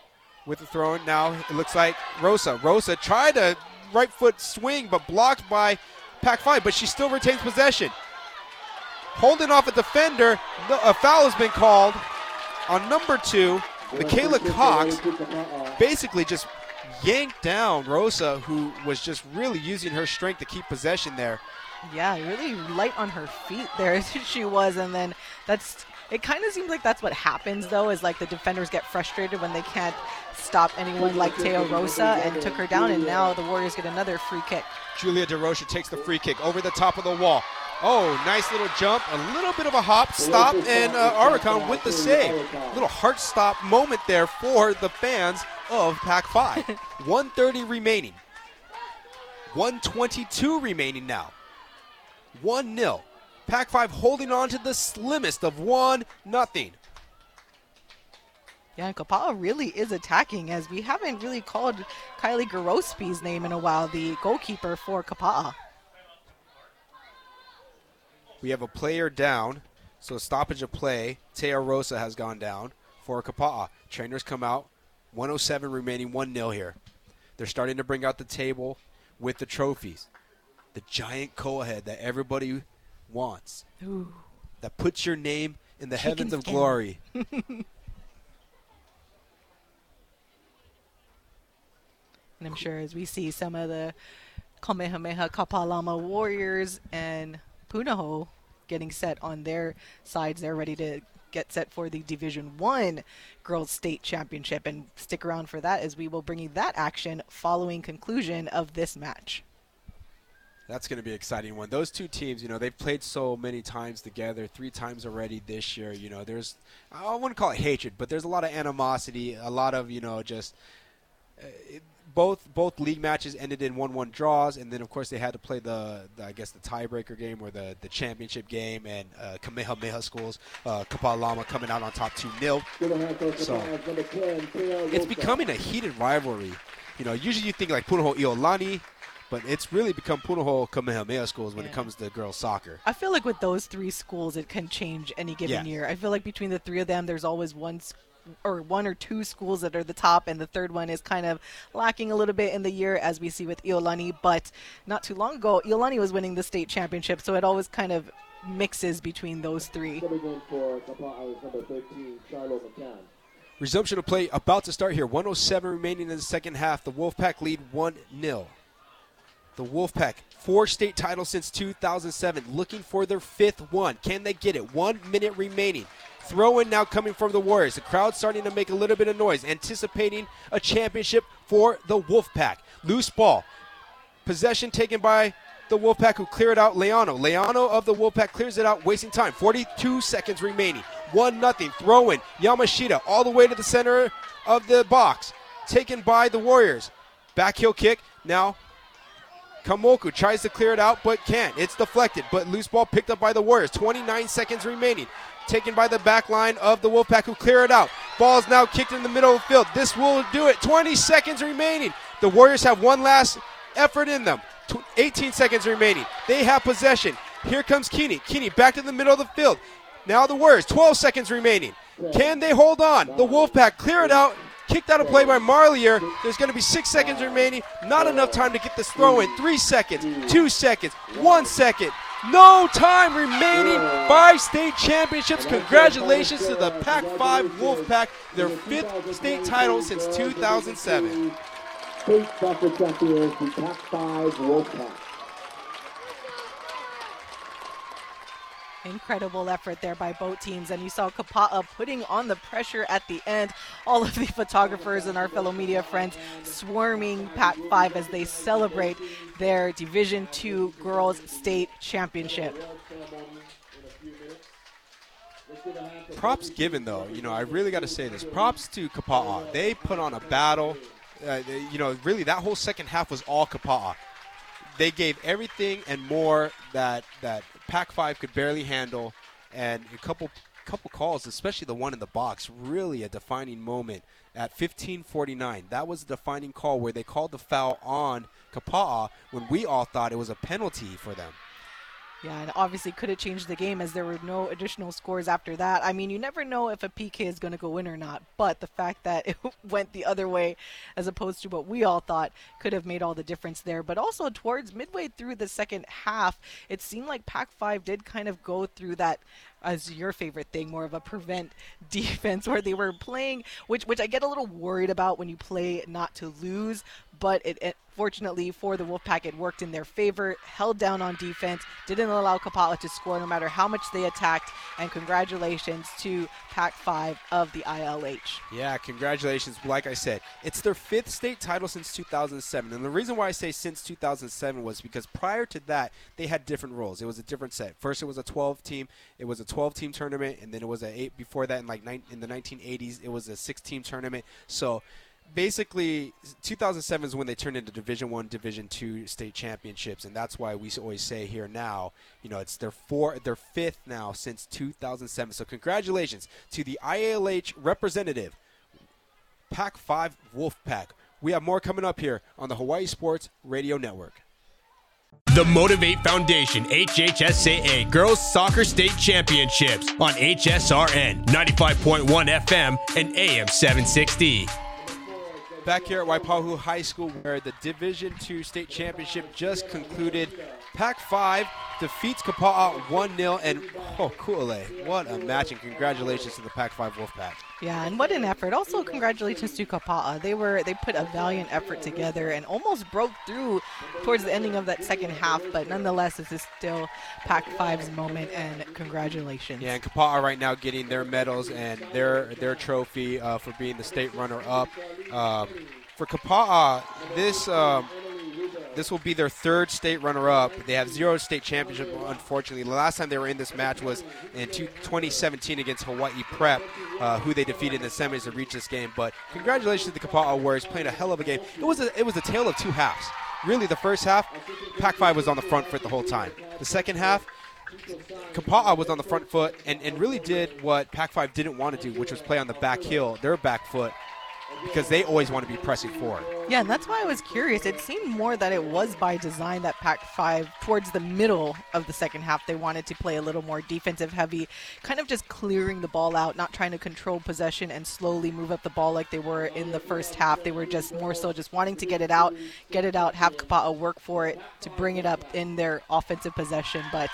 with the throw in. Now it looks like Rosa. Rosa tried a right foot swing, but blocked by Pac 5, but she still retains possession. Holding off a defender. A foul has been called on number two. Michaela Cox basically just yanked down Rosa, who was just really using her strength to keep possession there. Yeah, really light on her feet there she was, and then That's it. Kind of seems like that's what happens though. Is like the defenders get frustrated when they can't stop anyone like Teo Rosa and took her down, and now the Warriors get another free kick. Julia DeRocher takes the free kick over the top of the wall. Oh, nice little jump, a little bit of a hop, stop, and uh, Aricon with the save. Little heart stop moment there for the fans of Pac 5. 130 remaining. 122 remaining now. 1 0. Pac 5 holding on to the slimmest of 1 nothing. Yeah, and Kapa'a really is attacking as we haven't really called Kylie Garospi's name in a while, the goalkeeper for Kapa'a. We have a player down, so stoppage of play. Teo Rosa has gone down for Kapa'a. Trainers come out. 107 remaining, 1 0 here. They're starting to bring out the table with the trophies. The giant koa head that everybody wants. Ooh. That puts your name in the Chicken heavens of skin. glory. And I'm sure as we see some of the Kamehameha Kapalama Warriors and Punahou getting set on their sides, they're ready to get set for the Division One Girls State Championship. And stick around for that as we will bring you that action following conclusion of this match. That's going to be an exciting one. Those two teams, you know, they've played so many times together, three times already this year. You know, there's, I wouldn't call it hatred, but there's a lot of animosity, a lot of, you know, just. Uh, it, both both league matches ended in one-one draws, and then of course they had to play the, the I guess the tiebreaker game or the, the championship game, and uh, Kamehameha schools, uh, Kapalama coming out on top two 0 So it's becoming a heated rivalry. You know, usually you think like Punahou Iolani, but it's really become Punahou Kamehameha schools when it comes to girls soccer. I feel like with those three schools, it can change any given Yeah. year. I feel like between the three of them, there's always one or one or two schools that are the top, and the third one is kind of lacking a little bit in the year, as we see with Iolani. But not too long ago, Iolani was winning the state championship, so it always kind of mixes between those three. Coming for number 13, Shiloh McCann. Resumption of play about to start here. 107 remaining in the second half. The Wolfpack lead 1 0. The Wolfpack, four state titles since 2007, looking for their fifth one. Can they get it? One minute remaining. Throw in now coming from the Warriors. The crowd starting to make a little bit of noise, anticipating a championship for the Wolfpack. Loose ball. Possession taken by the Wolfpack who clear it out. Liano. Liano of the Wolfpack clears it out, wasting time. 42 seconds remaining. 1 nothing. Throw in. Yamashita all the way to the center of the box. Taken by the Warriors. Back heel kick. Now Kamoku tries to clear it out but can't. It's deflected, but loose ball picked up by the Warriors. 29 seconds remaining. Taken by the back line of the Wolfpack who clear it out. Ball is now kicked in the middle of the field. This will do it. 20 seconds remaining. The Warriors have one last effort in them. 18 seconds remaining. They have possession. Here comes Keeney. Keeney back to the middle of the field. Now the Warriors. 12 seconds remaining. Can they hold on? The Wolfpack clear it out. Kicked out of play by Marlier. There's going to be six seconds remaining. Not enough time to get this throw in. Three seconds, two seconds, one second. No time remaining. Five state championships. Congratulations to the Pac 5 Wolfpack, their fifth state title since 2007. State soccer champions, Pac 5 Wolfpack. Incredible effort there by both teams, and you saw Kapa'a putting on the pressure at the end. All of the photographers and our fellow media friends swarming Pac 5 as they celebrate their Division Two Girls State Championship. Props given, though. You know, I really got to say this. Props to Kapa'a. They put on a battle. Uh, they- you know, really, that whole second half was all Kapa'a. They gave everything and more that that Pac Five could barely handle, and a couple couple calls, especially the one in the box, really a defining moment at 15:49. That was a defining call where they called the foul on Kapa'a when we all thought it was a penalty for them. Yeah, and obviously could have changed the game as there were no additional scores after that. I mean, you never know if a PK is going to go in or not, but the fact that it went the other way as opposed to what we all thought could have made all the difference there. But also towards midway through the second half, it seemed like Pac 5 did kind of go through that as your favorite thing, more of a prevent defense where they were playing, which which I get a little worried about when you play not to lose. but it, it fortunately for the Wolfpack, it worked in their favor, held down on defense, didn't allow Kapa'a to score no matter how much they attacked, and congratulations to Pac 5 of the ILH. Yeah, congratulations. Like I said, it's their fifth state title since 2007. And the reason why I say since 2007 was because prior to that, they had different rules. It was a different set. First, it was a 12 team. It was a 12 team tournament, and then it was a eight before that in like nine, in the 1980s. It was a six team tournament. So basically 2007 is when they turned into division one division two state championships and that's why we always say here now you know it's their four their fifth now since 2007 so congratulations to the ILH representative pac 5 wolfpack. We have more coming up here on the hawaii sports radio network. The Motivate Foundation HHSAA Girls Soccer State Championships on HSRN 95.1 FM and AM 760 back here at Waipahu High School where the Division II state championship just concluded. Pac 5 defeats Kapa'a 1 0. And oh, Ku'ale, what a match, and congratulations to the Pac 5 Wolfpack. Yeah, and what an effort. Also, congratulations to Kapa'a. They were they put a valiant effort together and almost broke through towards the ending of that second half, but nonetheless, this is still Pac 5's moment, and congratulations. Yeah, and Kapa'a right now getting their medals and their their trophy uh, for being the state runner up. Um, for Kapa'a, this. Um, this will be their third state runner-up. They have zero state championship, unfortunately. The last time they were in this match was in 2017 against Hawaii Prep, uh, who they defeated in the semis to reach this game. But congratulations to the Kapa'a Warriors playing a hell of a game. It was a, it was a tale of two halves. Really, the first half, Pac-5 was on the front foot the whole time. The second half, Kapa'a was on the front foot and, and really did what Pac-5 didn't want to do, which was play on the back heel, their back foot, because they always want to be pressing forward. Yeah, and that's why I was curious. It seemed more that it was by design that Pac 5, towards the middle of the second half, they wanted to play a little more defensive heavy, kind of just clearing the ball out, not trying to control possession and slowly move up the ball like they were in the first half. They were just more so just wanting to get it out, get it out, have Kapa'a work for it to bring it up in their offensive possession. But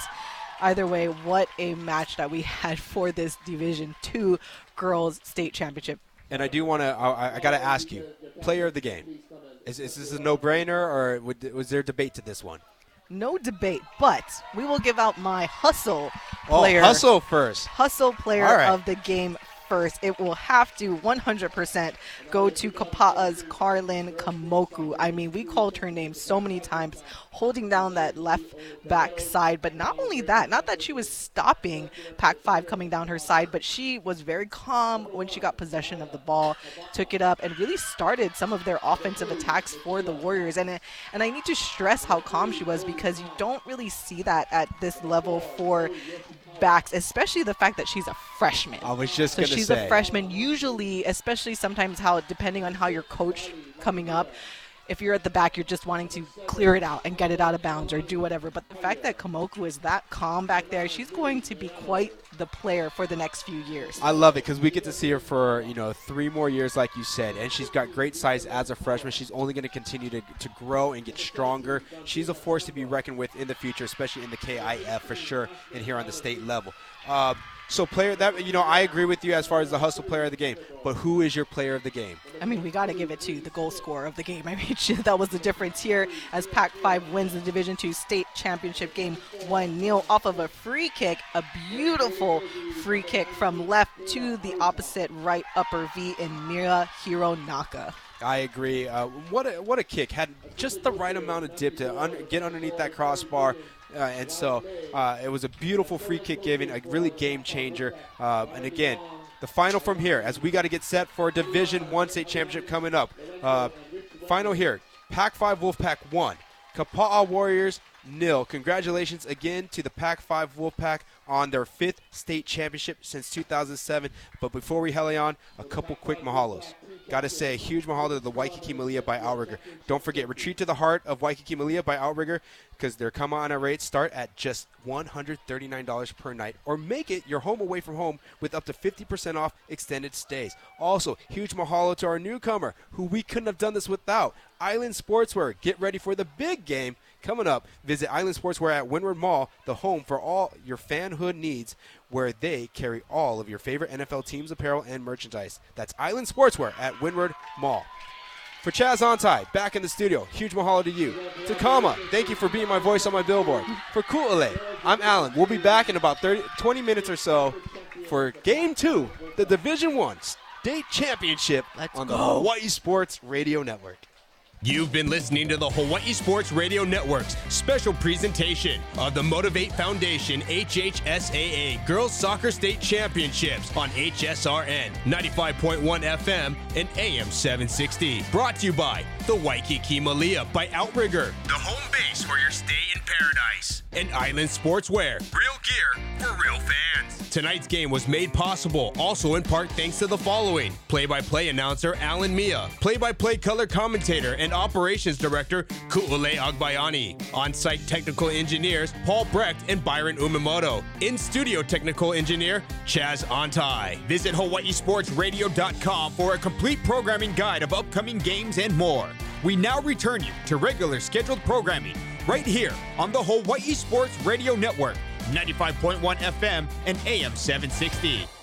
either way, what a match that we had for this Division Two girls state championship and I do want to. I, I got to ask you, player of the game. Is, is this a no-brainer, or would, was there debate to this one? No debate, but we will give out my hustle oh, player. Oh, hustle first. Hustle player right. of the game first, it will have to 100% go to Kapa'a's Carlin Kamoku. I mean, we called her name so many times, holding down that left back side. But not only that, not that she was stopping Pac 5 coming down her side, but she was very calm when she got possession of the ball, took it up, and really started some of their offensive attacks for the Warriors. And, and I need to stress how calm she was because you don't really see that at this level for backs, especially the fact that she's a freshman. I was just so going to say. she's a freshman. Usually, especially sometimes how, depending on how you're coached coming up, if you're at the back, you're just wanting to clear it out and get it out of bounds or do whatever. But the fact that Kamoku is that calm back there, she's going to be quite the player for the next few years. I love it because we get to see her for you know three more years, like you said, and she's got great size as a freshman. She's only going to continue to to grow and get stronger. She's a force to be reckoned with in the future, especially in the KIF for sure, and here on the state level. Uh, so player that you know, I agree with you as far as the hustle player of the game. But who is your player of the game? I mean, we got to give it to the goal scorer of the game. I mean, that was the difference here as Pac-5 wins the Division Two state championship game. One nil off of a free kick, a beautiful free kick from left to the opposite right upper V in Mira Hironaka. I agree. Uh, what a what a kick! Had just the right amount of dip to un- get underneath that crossbar, uh, and so uh, it was a beautiful free kick giving, a really game changer. Uh, and again, the final from here, as we got to get set for a Division One state championship coming up. Uh, final here, Pac Five Wolfpack one, Kapa'a Warriors nil. Congratulations again to the Pac 5 Wolfpack on their fifth state championship since 2007. But before we heli on, a couple quick mahalos. Got to say a huge mahalo to the Waikiki Malia by Outrigger. Don't forget, Retreat to the Heart of Waikiki Malia by Outrigger because their come on rates start at just $139 per night or make it your home away from home with up to 50% off extended stays. Also, huge mahalo to our newcomer who we couldn't have done this without, Island Sportswear. Get ready for the big game coming up. Visit Island Sportswear at Windward Mall, the home for all your fanhood needs where they carry all of your favorite NFL teams apparel and merchandise. That's Island Sportswear at Windward Mall. For Chaz Ontai, back in the studio, huge mahalo to you. To Kama, thank you for being my voice on my billboard. For Ku'ale, I'm Alan. We'll be back in about 30, 20 minutes or so for Game 2, the Division 1 State Championship on the. Hawaii Sports Radio Network. You've been listening to the Hawaii Sports Radio Network's special presentation of the Motivate Foundation HHSAA Girls Soccer State Championships on HSRN 95.1 FM and AM 760. Brought to you by the Waikiki Malia by Outrigger, the home base for your stay in paradise, and Island Sportswear, real gear for real fans. Tonight's game was made possible also in part thanks to the following play by play announcer Alan Mia, play by play color commentator and operations director Ku'ule Agbayani, on site technical engineers Paul Brecht and Byron Umamoto, in studio technical engineer Chaz Antai. Visit HawaiiSportsRadio.com for a complete programming guide of upcoming games and more. We now return you to regular scheduled programming right here on the Hawaii Sports Radio Network, 95.1 FM and AM 760.